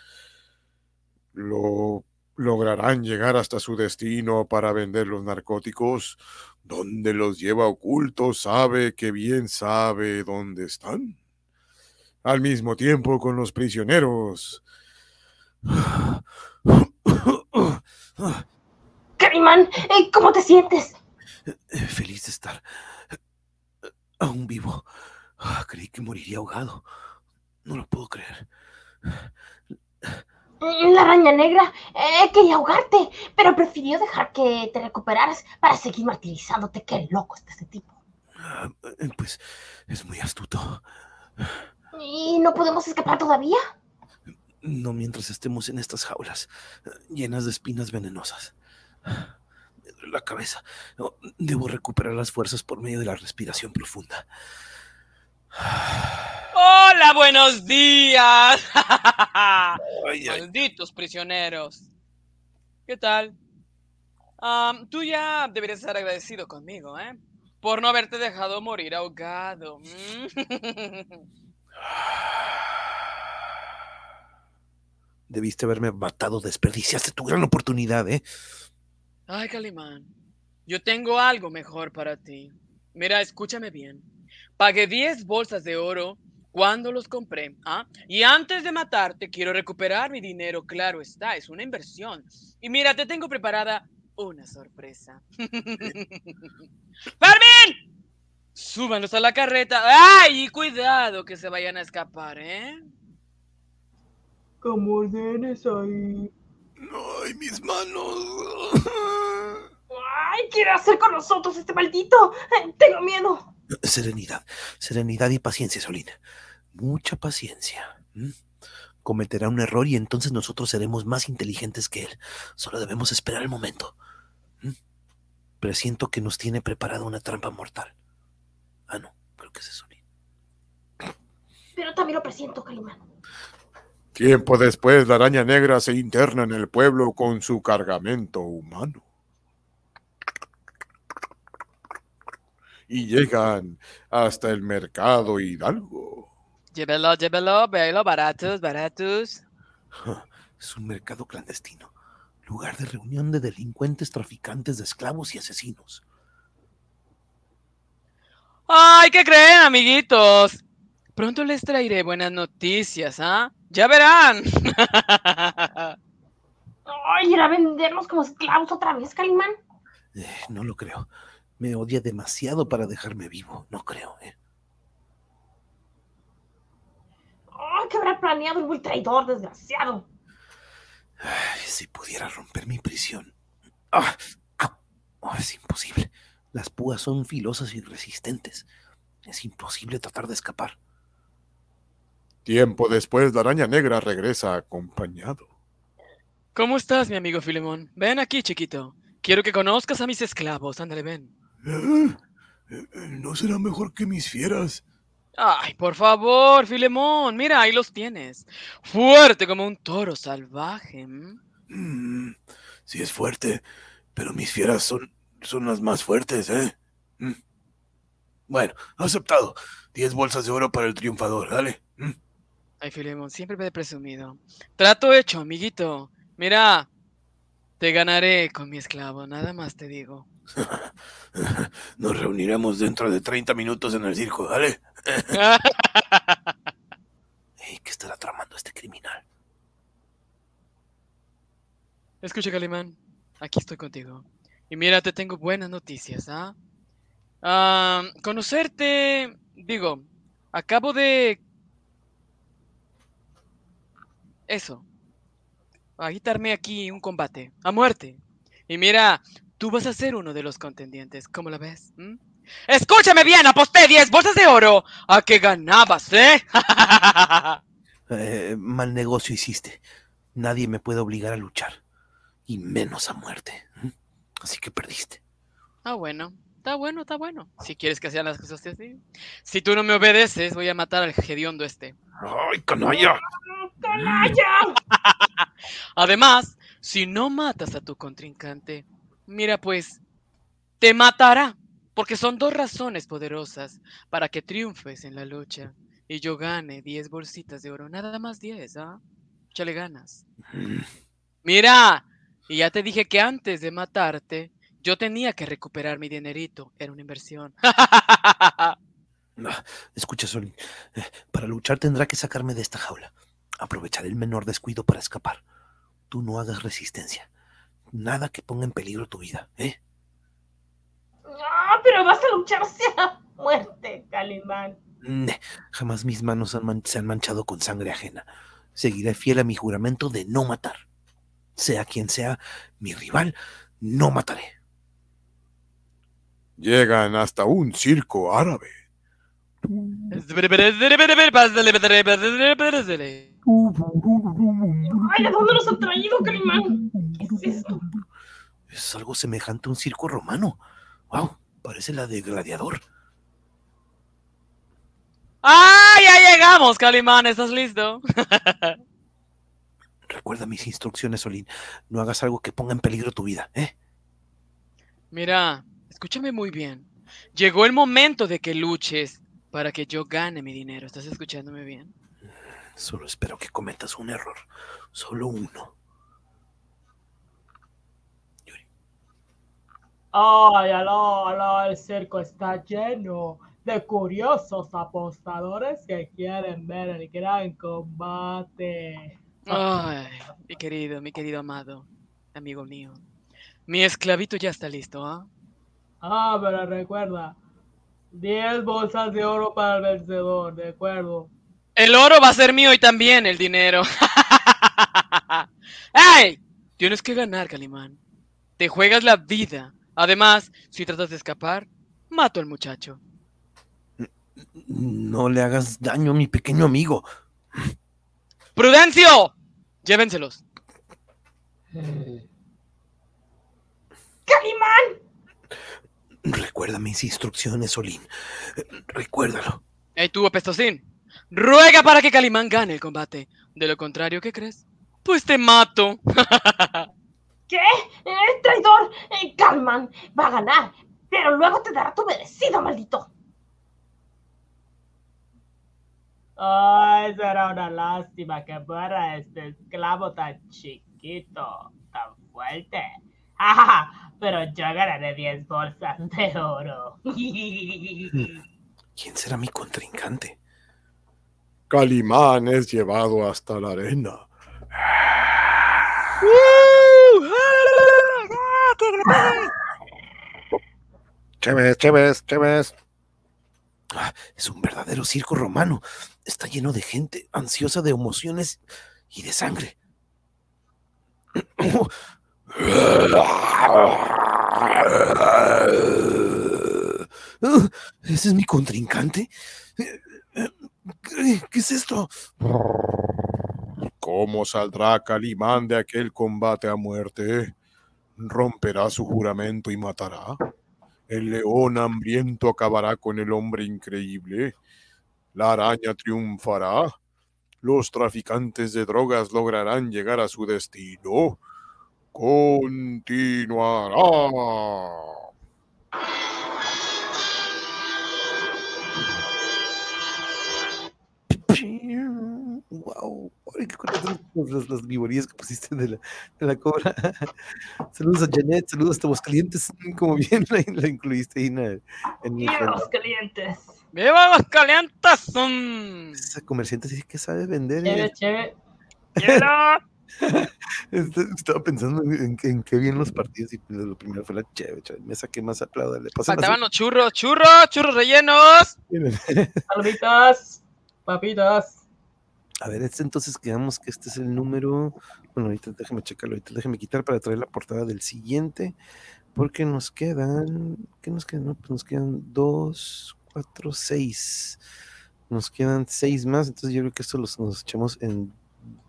¿Lo lograrán llegar hasta su destino para vender los narcóticos? ¿Dónde los lleva ocultos? ¿Sabe que bien sabe dónde están? Al mismo tiempo con los prisioneros. Carimán, eh, ¿cómo te sientes? Feliz de estar eh, aún vivo. Ah, Creí que moriría ahogado. No lo puedo creer. La araña negra eh, quería ahogarte, pero prefirió dejar que te recuperaras para seguir martirizándote. Qué loco está ese tipo. Ah, eh, Pues es muy astuto. ¿Y no podemos escapar todavía? No mientras estemos en estas jaulas, llenas de espinas venenosas. Me duele la cabeza. No, Debo recuperar las fuerzas por medio de la respiración profunda. Hola, buenos días. Ay, ay. Malditos prisioneros. ¿Qué tal? Tú ya deberías estar agradecido conmigo, ¿eh? Por no haberte dejado morir ahogado. Debiste haberme matado, desperdiciaste tu gran oportunidad, ¿eh? Ay, Calimán, yo tengo algo mejor para ti. Mira, escúchame bien. Pagué 10 bolsas de oro cuando los compré, ¿ah? Y antes de matarte, quiero recuperar mi dinero, claro está, es una inversión. Y mira, te tengo preparada una sorpresa. ¡Fermín! Súbanos a la carreta. ¡Ay! Y cuidado que se vayan a escapar, ¿eh? Como ordenes ahí. ¡Ay, mis manos! ¡Ay, quiere hacer con nosotros este maldito! Eh, Tengo miedo. Serenidad, serenidad y paciencia, Solín. Mucha paciencia. Cometerá un error y entonces nosotros seremos más inteligentes que él. Solo debemos esperar el momento. Presiento que nos tiene preparada una trampa mortal. Ah, no, creo que es eso. Solín. Pero también lo presiento, Calimán. Tiempo después, la araña negra se interna en el pueblo con su cargamento humano. Y llegan hasta el mercado Hidalgo. Llévelo, llévelo, véalo, baratos, baratos. Es un mercado clandestino. Lugar de reunión de delincuentes, traficantes de esclavos y asesinos. ¡Ay, qué creen, amiguitos! Pronto les traeré buenas noticias, ¿ah? Ya verán. ¡Ay, ir a vendernos como esclavos otra vez, Calimán! Eh, no lo creo. Me odia demasiado para dejarme vivo. No creo, ¿eh? ¡Ay, ¿Qué habrá planeado el muy traidor, desgraciado? Ay, si pudiera romper mi prisión. Ah, ah, oh, es imposible. Las púas son filosas y resistentes. Es imposible tratar de escapar. Tiempo después, la araña negra regresa acompañado. ¿Cómo estás, mi amigo Filemón? Ven aquí, chiquito. Quiero que conozcas a mis esclavos. Ándale, ven. ¿No será mejor que mis fieras? Ay, por favor, Filemón. Mira, ahí los tienes. Fuerte como un toro salvaje. Mm, sí es fuerte, pero mis fieras son, son las más fuertes, ¿eh? Mm. Bueno, aceptado. Diez bolsas de oro para el triunfador, dale. Mm. Ay, Filemón, siempre me he presumido. Trato hecho, amiguito. Mira, te ganaré con mi esclavo, nada más te digo. Nos reuniremos dentro de 30 minutos en el circo, dale. Ey, ¿Qué estará tramando este criminal? Escucha, Calimán, aquí estoy contigo. Y mira, te tengo buenas noticias, ¿ah? Ah, conocerte, digo, acabo de... Eso. A quitarme aquí un combate, a muerte. Y mira, tú vas a ser uno de los contendientes, ¿cómo la ves? ¿Mm? Escúchame bien, aposté 10 bolsas de oro a que ganabas, ¿eh? Eh, mal negocio hiciste. Nadie me puede obligar a luchar. Y menos a muerte. ¿Mm? Así que perdiste. Ah, bueno. Está bueno, está bueno. Si quieres que sean las cosas así. Si tú no me obedeces, voy a matar al hediondo este. ¡Ay, canalla! ¡Canalla! Además, si no matas a tu contrincante, mira pues, te matará. Porque son dos razones poderosas para que triunfes en la lucha y yo gane 10 bolsitas de oro. Nada más 10, ¿ah? Échale ganas. Mira, y ya te dije que antes de matarte, yo tenía que recuperar mi dinerito. Era una inversión. Escucha, Solín. eh, para luchar tendrá que sacarme de esta jaula. Aprovechar el menor descuido para escapar. Tú no hagas resistencia. Nada que ponga en peligro tu vida, ¿eh? Ah, pero vas a lucharse a muerte, Calimán. Ne, jamás mis manos han man- se han manchado con sangre ajena. Seguiré fiel a mi juramento de no matar. Sea quien sea mi rival, no mataré. Llegan hasta un circo árabe. Ay, ¿a dónde los han traído, Calimán? ¿Qué es esto? Es algo semejante a un circo romano. Wow, parece la de Gladiador. ¡Ah! Ya llegamos, Calimán. ¿Estás listo? Recuerda mis instrucciones, Solín. No hagas algo que ponga en peligro tu vida, ¿eh? Mira, escúchame muy bien. Llegó el momento de que luches para que yo gane mi dinero. ¿Estás escuchándome bien? Solo espero que cometas un error. Solo uno. Ay, aló, aló, el circo está lleno de curiosos apostadores que quieren ver el gran combate. Ay, mi querido, mi querido amado, amigo mío. Mi esclavito ya está listo, ¿ah? Ah, pero recuerda, 10 bolsas de oro para el vencedor, ¿de acuerdo? El oro va a ser mío y también el dinero. ¡Ey! Tienes que ganar, Calimán. Te juegas la vida. Además, si tratas de escapar, mato al muchacho. No le hagas daño a mi pequeño amigo. ¡Prudencio! Llévenselos. ¡Calimán! Recuerda mis instrucciones. Eh, Recuérdalo. ¡Ey, tú, apestosín! Ruega para que Calimán gane el combate. De lo contrario, ¿qué crees? Pues te mato. ¿Qué? ¡Eh, traidor! Eh, Calimán va a ganar, pero luego te dará tu merecido, maldito. Ay, será una lástima que muera este esclavo tan chiquito, tan fuerte. Ah, pero yo ganaré 10 bolsas de oro. ¿Quién será mi contrincante? Calimán es llevado hasta la arena. Chévez, chévez, chévez. Ah, es un verdadero circo romano. Está lleno de gente ansiosa de emociones y de sangre. ¿Ese es mi contrincante? ¿Qué es esto? ¿Cómo saldrá Calimán de aquel combate a muerte? ¿Romperá su juramento y matará? ¿El león hambriento acabará con el hombre increíble? ¿La araña triunfará? ¿Los traficantes de drogas lograrán llegar a su destino? Continuará. Las, las vivorías que pusiste de la, de la cobra. saludos a Janet, saludos a Tabos Calientes, como bien la, la incluiste ahí en, el- en ¡Viva los calientes! ¡Viva los calientes! Mm. Esa comerciante sí que sabe vender. Chévere, eh. chévere. ¡Quiero! Este, Estaba pensando en, en qué bien los partidos y lo primero fue la chévere, chévere. Me saqué más aplauda. Le Faltaban los churros, churros, churros rellenos. Palomitas, papitas. A ver, este entonces quedamos que este es el número. Bueno, ahorita déjame checarlo, ahorita déjame quitar para traer la portada del siguiente. Porque nos quedan. ¿Qué nos quedan? No, pues nos quedan dos, cuatro, seis. Nos quedan seis más. Entonces yo creo que esto los, nos echamos en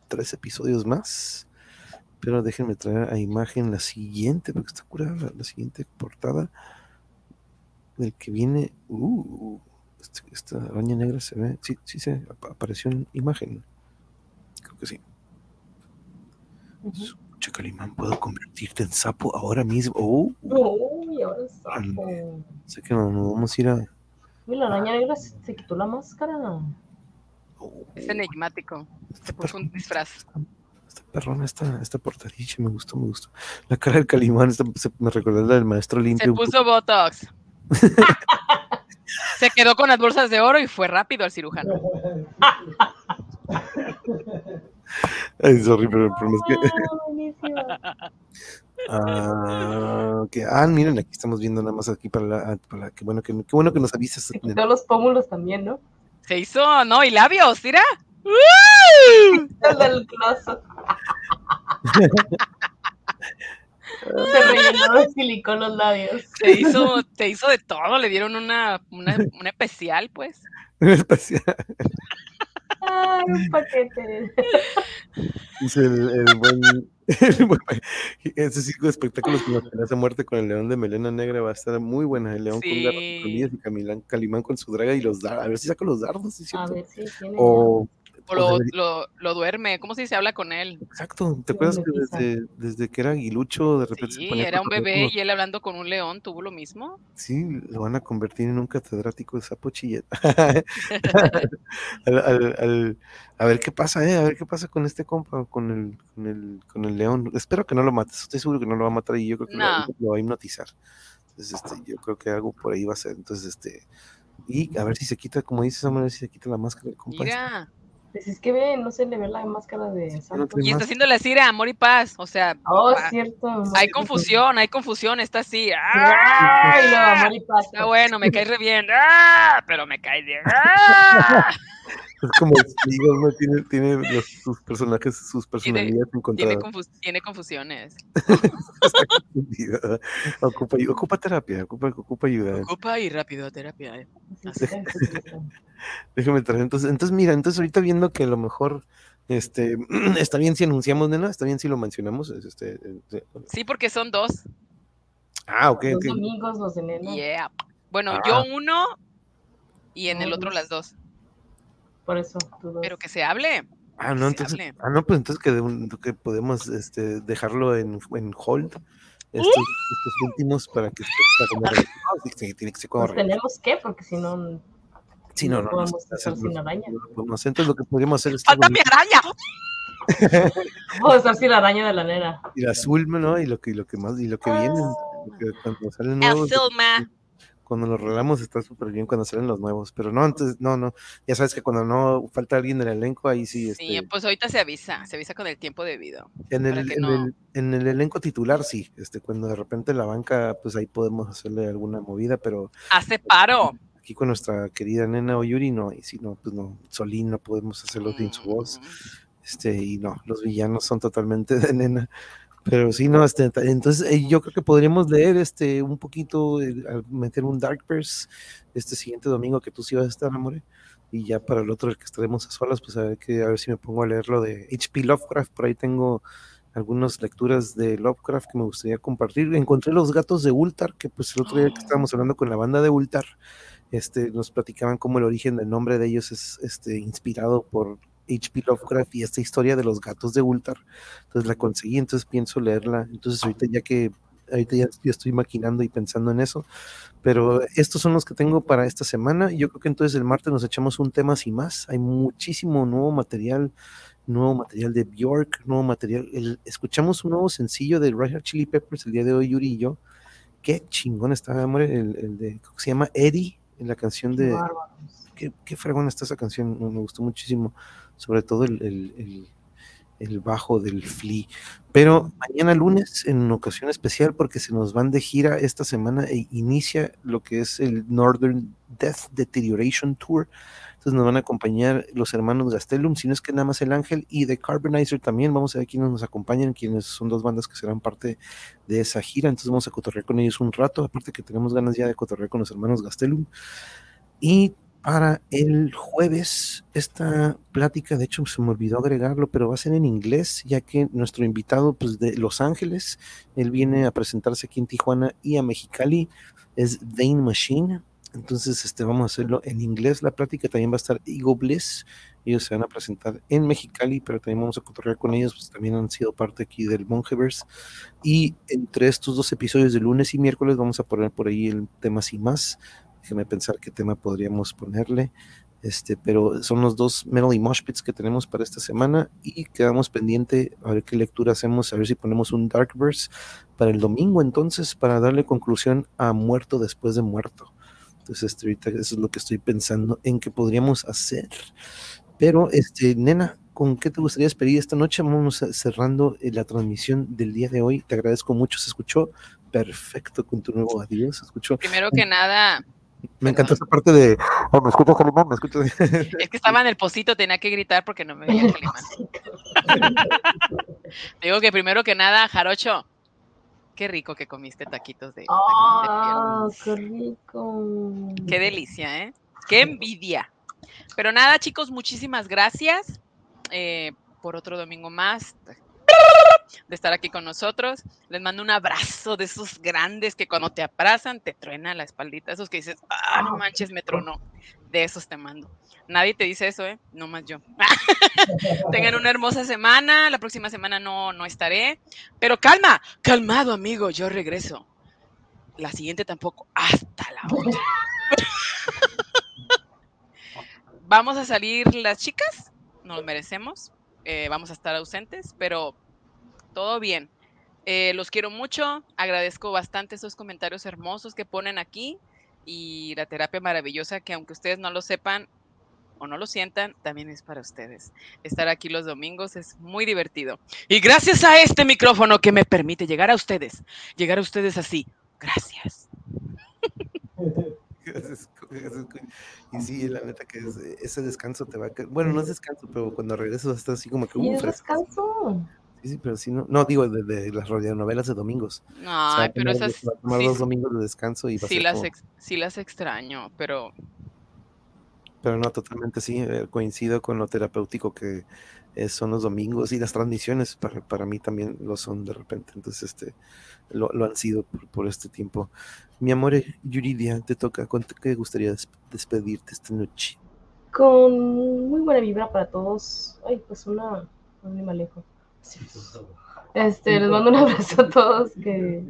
tres episodios más. Pero déjenme traer a imagen la siguiente, porque está curada la, la siguiente portada. Del que viene. Uh, esta araña negra se ve. Sí, sí se ap- apareció en imagen. Creo que sí. Che, Calimán, puedo convertirte en sapo ahora mismo. Oh, Uy, ahora es sapo. sé que nos, nos vamos a ir a. Uy, la araña negra se, se quitó la máscara. Es enigmático. Se puso un disfraz. Esta perrona, esta, esta portadilla, me gustó, me gustó. La cara del Calimán esta- se- me recordó la del maestro Se limpio. poco. puso Botox. Se quedó con las bolsas de oro y fue rápido al cirujano. Ay, sorry, pero el problema es que. Ah. Ah, que- ah, miren, aquí estamos viendo nada más aquí para la. para la- qué, bueno que, qué bueno que nos avisas. Se quitó los pómulos también, ¿no? Se hizo, ¿no? Y labios, mira. El del closet. Se rellenó de silicón los labios. Se hizo, se hizo de todo. Le dieron una, una, una especial, pues. Especial. Ay, un paquete. Dice el, el buen. el buen- ese circo de espectáculos con la amenaza muerte con el león de melena negra va a estar muy buena. El león con garras y Sí. Camilán, Calimán con su draga y los dardos. A ver si saca los dardos, ¿sí es A ver si tiene. O, O lo, debería- lo, lo duerme. ¿Cómo se dice? Habla con él. Exacto. ¿Te acuerdas que desde, desde que era aguilucho de repente se Sí, ponía a era un bebé y él hablando con un león tuvo lo mismo. Sí, lo van a convertir en un catedrático de sapo chillet. Al- al- al- a ver qué pasa, eh, a ver qué pasa con este compa, con el, con el, con el león. Espero que no lo mates, estoy seguro que no lo va a matar y yo creo que lo- No. lo, va a hipnotizar. Entonces, este, yo creo que algo por ahí va a ser. Entonces, este, y a ver si se quita, como dices, a ver si se quita la máscara del compa. este. Pues es que ve, no se le ve la máscara de Y está más. haciendo la cira, amor y paz. O sea, Oh, ah, cierto. hay confusión, hay confusión. Está así. ¡ah! Ay, no, amor y paz. Está bueno, me cae re bien. ¡Ah! Pero me cae bien. ¡Ah! Es como digo, ¿no? tiene, tiene los- sus personajes, sus personalidades Tiene, encontradas. confus- tiene confusiones. Está. Ocupa, ocupa terapia, ocupa, ocupa ayuda. Ocupa y rápido terapia. eh. Déjame traer. Entonces, entonces, mira, entonces ahorita viendo que a lo mejor este, está bien si anunciamos, nena, está bien si lo mencionamos. es, Este, este, Sí, porque son dos. ah, ok, Los ok. domingos, los de nena. Yeah. Bueno, Ah. yo uno y en el otro las dos. Por eso. Pero que se hable. Ah, no, se entonces, hable. ah, no, pues entonces que, de un- que podemos este, dejarlo en, en hold estos, estos últimos para que. Sí, sí, tiene que Pues tenemos que, porque si no, Sí, no, no, no, podemos no, estar no, sin araña. hacer. Entonces lo que podríamos hacer es ¡Falta mi araña! Vamos a estar sin la araña de la nena. y la azul, ¿no? Y lo que, y lo que más, y lo que viene, lo que cuando salen nuevos, Zulma. Cuando los regalamos está súper bien cuando salen los nuevos, pero no, entonces, no, no, ya sabes que cuando no falta alguien del elenco, ahí sí, Sí, este, pues ahorita se avisa, se avisa con el tiempo debido. en el, en, no- el, en el elenco titular sí, este, cuando de repente la banca, pues ahí podemos hacerle alguna movida, pero Hace paro. aquí con nuestra querida nena Oyuri, no, y si no, pues no, Solín no podemos hacerlo sin su voz. Mm. Este, y no, los villanos son totalmente de nena. Pero sí, no, este, entonces eh, yo creo que podríamos leer este un poquito, eh, al meter un Darkverse este siguiente domingo que tú sí vas a estar, amore. Y ya para el otro, el que estaremos a solas, pues a ver, que, a ver si me pongo a leer lo de H.P. Lovecraft. Por ahí tengo algunas lecturas de Lovecraft que me gustaría compartir. Encontré los gatos de Ultar, que pues el otro día que estábamos hablando con la banda de Ultar, este, nos platicaban cómo el origen del nombre de ellos es este, inspirado por H.P. Lovecraft y esta historia de los gatos de Ultar. Entonces la conseguí, entonces pienso leerla. Entonces ahorita ya que ahorita ya estoy maquinando y pensando en eso, pero estos son los que tengo para esta semana. Yo creo que entonces el martes nos echamos un tema sin más. Hay muchísimo nuevo material, nuevo material de Bjork, nuevo material. El- escuchamos un nuevo sencillo de Red Hot Chili Peppers el día de hoy, Yuri y yo. Qué chingón está, amor, el, el de, ¿cómo se llama? Eddie, en la canción de, qué, qué fregona está esa canción, me gustó muchísimo, sobre todo el, el- el- bajo del Flea. Pero mañana lunes, en ocasión especial, porque se nos van de gira esta semana e inicia lo que es el Northern Death Deterioration Tour. Entonces nos van a acompañar los hermanos Gastelum, si no es que nada más el Ángel, y The Carbonizer también. Vamos a ver quiénes nos acompañan, quienes son dos bandas que serán parte de esa gira. Entonces vamos a cotorrear con ellos un rato, aparte que tenemos ganas ya de cotorrear con los hermanos Gastelum. Y para el jueves, esta plática, de hecho se me olvidó agregarlo, pero va a ser en inglés, ya que nuestro invitado pues, de Los Ángeles, él viene a presentarse aquí en Tijuana y a Mexicali, es Dane Machine. Entonces, este, vamos a hacerlo en inglés. La plática también va a estar Ego Bliss. Ellos se van a presentar en Mexicali, pero también vamos a cotorrear con ellos, pues también han sido parte aquí del Mongeverse. Y entre estos dos episodios de lunes y miércoles vamos a poner por ahí el tema sin más. Déjeme pensar qué tema podríamos ponerle. Este, pero son los dos Metal y Mosh Pits que tenemos para esta semana y quedamos pendiente a ver qué lectura hacemos, a ver si ponemos un Darkverse para el domingo entonces, para darle conclusión a Muerto después de Muerto. Entonces, este, ahorita eso es lo que estoy pensando en que podríamos hacer. Pero, este, nena, ¿con qué te gustaría despedir esta noche? Vamos cerrando eh, la transmisión del día de hoy. Te agradezco mucho, se escuchó perfecto con tu nuevo adiós, se escuchó. Primero que nada, Me encantó esa parte de, oh, ¿me escuchas, Calimán? ¿Me escuchas? es que estaba en el pocito, tenía que gritar porque no me veía Calimán. Digo que primero que nada, Jarocho, qué rico que comiste taquitos de, taquitos de pierna. ¡Ah, qué rico! Qué delicia, ¿eh? Qué envidia. Pero nada, chicos, muchísimas gracias eh, por otro domingo más de estar aquí con nosotros. Les mando un abrazo de esos grandes que cuando te abrazan te truena la espaldita. Esos que dices, ah, no manches, me tronó. De esos te mando. Nadie te dice eso, ¿eh? No más yo. Tengan una hermosa semana. La próxima semana no, no estaré. Pero calma, calmado, amigo, yo regreso. La siguiente tampoco. Hasta la otra. Vamos a salir las chicas, nos lo merecemos. eh, vamos a estar ausentes, pero todo bien. Eh, los quiero mucho, agradezco bastante esos comentarios hermosos que ponen aquí y la terapia maravillosa que aunque ustedes no lo sepan o no lo sientan, también es para ustedes. Estar aquí los domingos es muy divertido. Y gracias a este micrófono que me permite llegar a ustedes, llegar a ustedes así. Gracias. Y sí, la neta que es- ese descanso te va a... Bueno, no es descanso, pero cuando regresas estás así como que... ¿Y Uh, el fresco. descanso? Sí, sí, pero sí, no, no digo de, de las radionovelas de domingos. Ay, pero tomar- esas se va a tomar sí, dos domingos de descanso y sí las, como- ex- sí las extraño, pero Pero no, totalmente sí, eh, coincido con lo terapéutico que eh, son los domingos y las transmisiones para, para mí también lo son de repente, entonces este lo, lo han sido por, por este tiempo. Mi amor, eh, Yuridia, te toca, ¿con qué te gustaría des- despedirte esta noche? Con muy buena vibra para todos. Ay, pues una. ¿Dónde me alejo? Este, les mando un abrazo a todos. Que,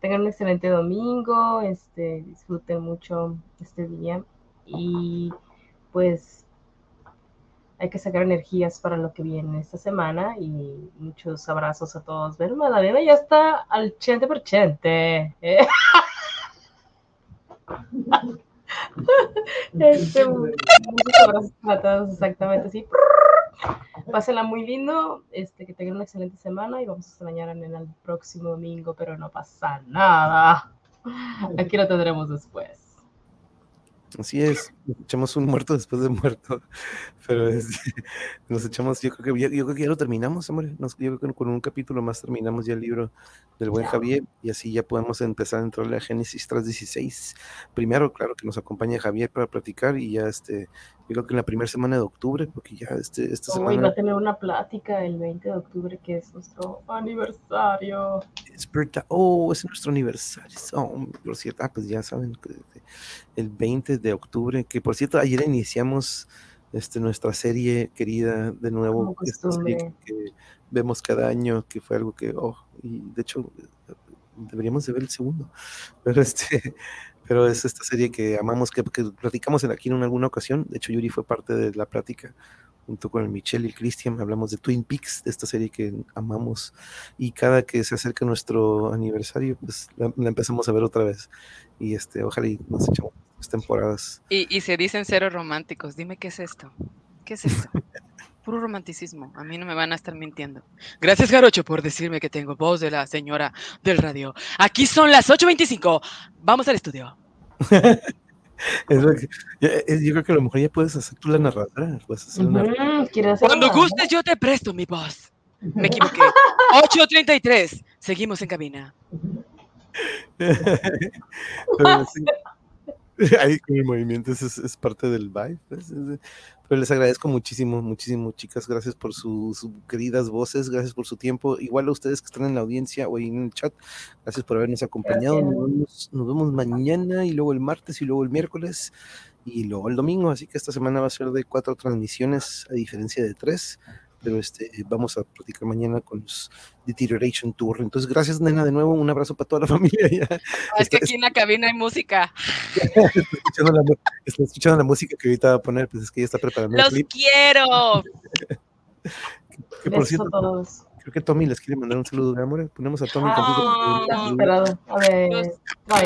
tengan un excelente domingo. Este, disfruten mucho este día. Y pues hay que sacar energías para lo que viene esta semana. Y muchos abrazos a todos. Ver, Madalena ya está al 80%. ¿eh? Este, muchos abrazos para todos, exactamente así. Pásenla muy lindo, este, que tengan una excelente semana y vamos a extrañar a Nena el próximo domingo, pero no pasa nada. Aquí lo tendremos después. Así es, nos echamos un muerto después de muerto, pero este, nos echamos, yo creo que ya, yo creo que ya lo terminamos, hombre, nos, yo creo que con un capítulo más terminamos ya el libro del buen Javier y así ya podemos empezar a entrarle a Génesis 3.16. Primero, claro, que nos acompañe Javier para platicar y ya este, yo creo que en la primera semana de octubre, porque ya este, esta Uy, va semana a tener una plática el 20 de octubre, que es nuestro aniversario. es verdad, oh, es nuestro aniversario, oh, por cierto, ah, pues ya saben, el 20 de octubre, que por cierto, ayer iniciamos este, nuestra serie querida de nuevo, esta serie que vemos cada año, que fue algo que, oh, y de hecho deberíamos de ver el segundo, pero este, pero es esta serie que amamos, que, que platicamos en aquí en alguna ocasión, de hecho Yuri fue parte de la plática junto con el Michelle y el Christian, hablamos de Twin Peaks, de esta serie que amamos, y cada que se acerca nuestro aniversario, pues la, la empezamos a ver otra vez, y este, ojalá y nos echamos dos temporadas. Y, y se dicen cero románticos. Dime qué es esto. ¿Qué es esto? Puro romanticismo. A mí no me van a estar mintiendo. Gracias, Jarocho, por decirme que tengo voz de la señora del radio. Aquí son las 8.25. Vamos al estudio. Es que- yo creo que a lo mejor ya puedes hacer tú la narradora, puedes hacer una- Ujú, ¿quieres hacer Cuando una? gustes, yo te presto mi voz. Me equivoqué. 8.33. Seguimos en cabina. Pero sí, ahí con el movimiento es, es- parte del vibe. es- es- pero les agradezco muchísimo, muchísimo, chicas. Gracias por sus sus queridas voces, gracias por su tiempo. Igual a ustedes que están en la audiencia o en el chat, gracias por habernos acompañado. Nos vemos, nos vemos mañana y luego el martes y luego el miércoles y luego el domingo. Así que esta semana va a ser de cuatro transmisiones a diferencia de tres. Pero este, vamos a platicar mañana con los Deterioration Tour. Entonces, gracias, nena, de nuevo. Un abrazo para toda la familia. Ya. Ah, Es que Está- aquí en la cabina hay música. está escuchando la, mu- está escuchando la música que ahorita va a poner, pues es que ella está preparando el ¡Los clip. quiero! Que por cierto, a todos. creo que Tommy les quiere mandar un saludo, ¿verdad, amor? Ponemos a Tommy. Ah, esperado. A ver, Los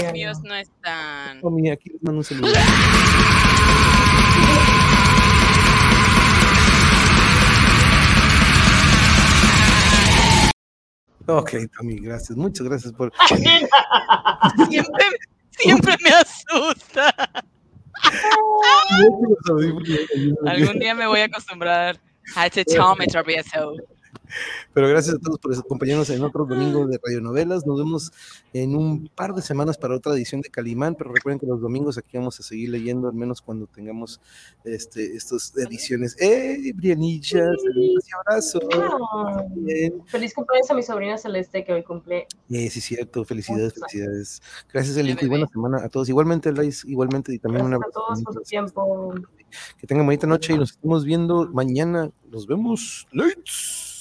Los míos no están. Tommy, aquí les mando un saludo. Ok, Tommy, gracias. Muchas gracias por. Siempre, siempre me asusta. Algún día me voy a acostumbrar a este Tommy travieso. Pero gracias a todos por acompañarnos en otro domingo de radionovelas. Nos vemos en un par de semanas para otra edición de Calimán, pero recuerden que los domingos aquí vamos a seguir leyendo, al menos cuando tengamos este, estas ediciones. ¡Eh, Brianilla! Saludos y abrazos. Feliz cumpleaños a mi sobrina Celeste que hoy cumple. Eh, sí, cierto. Felicidades, felicidades. Gracias, Elenco, y buena semana a todos. Igualmente, Lais, igualmente, y también un Gracias a todos por su tiempo. Que tengan bonita noche y nos estamos viendo mañana. Nos vemos. Lights.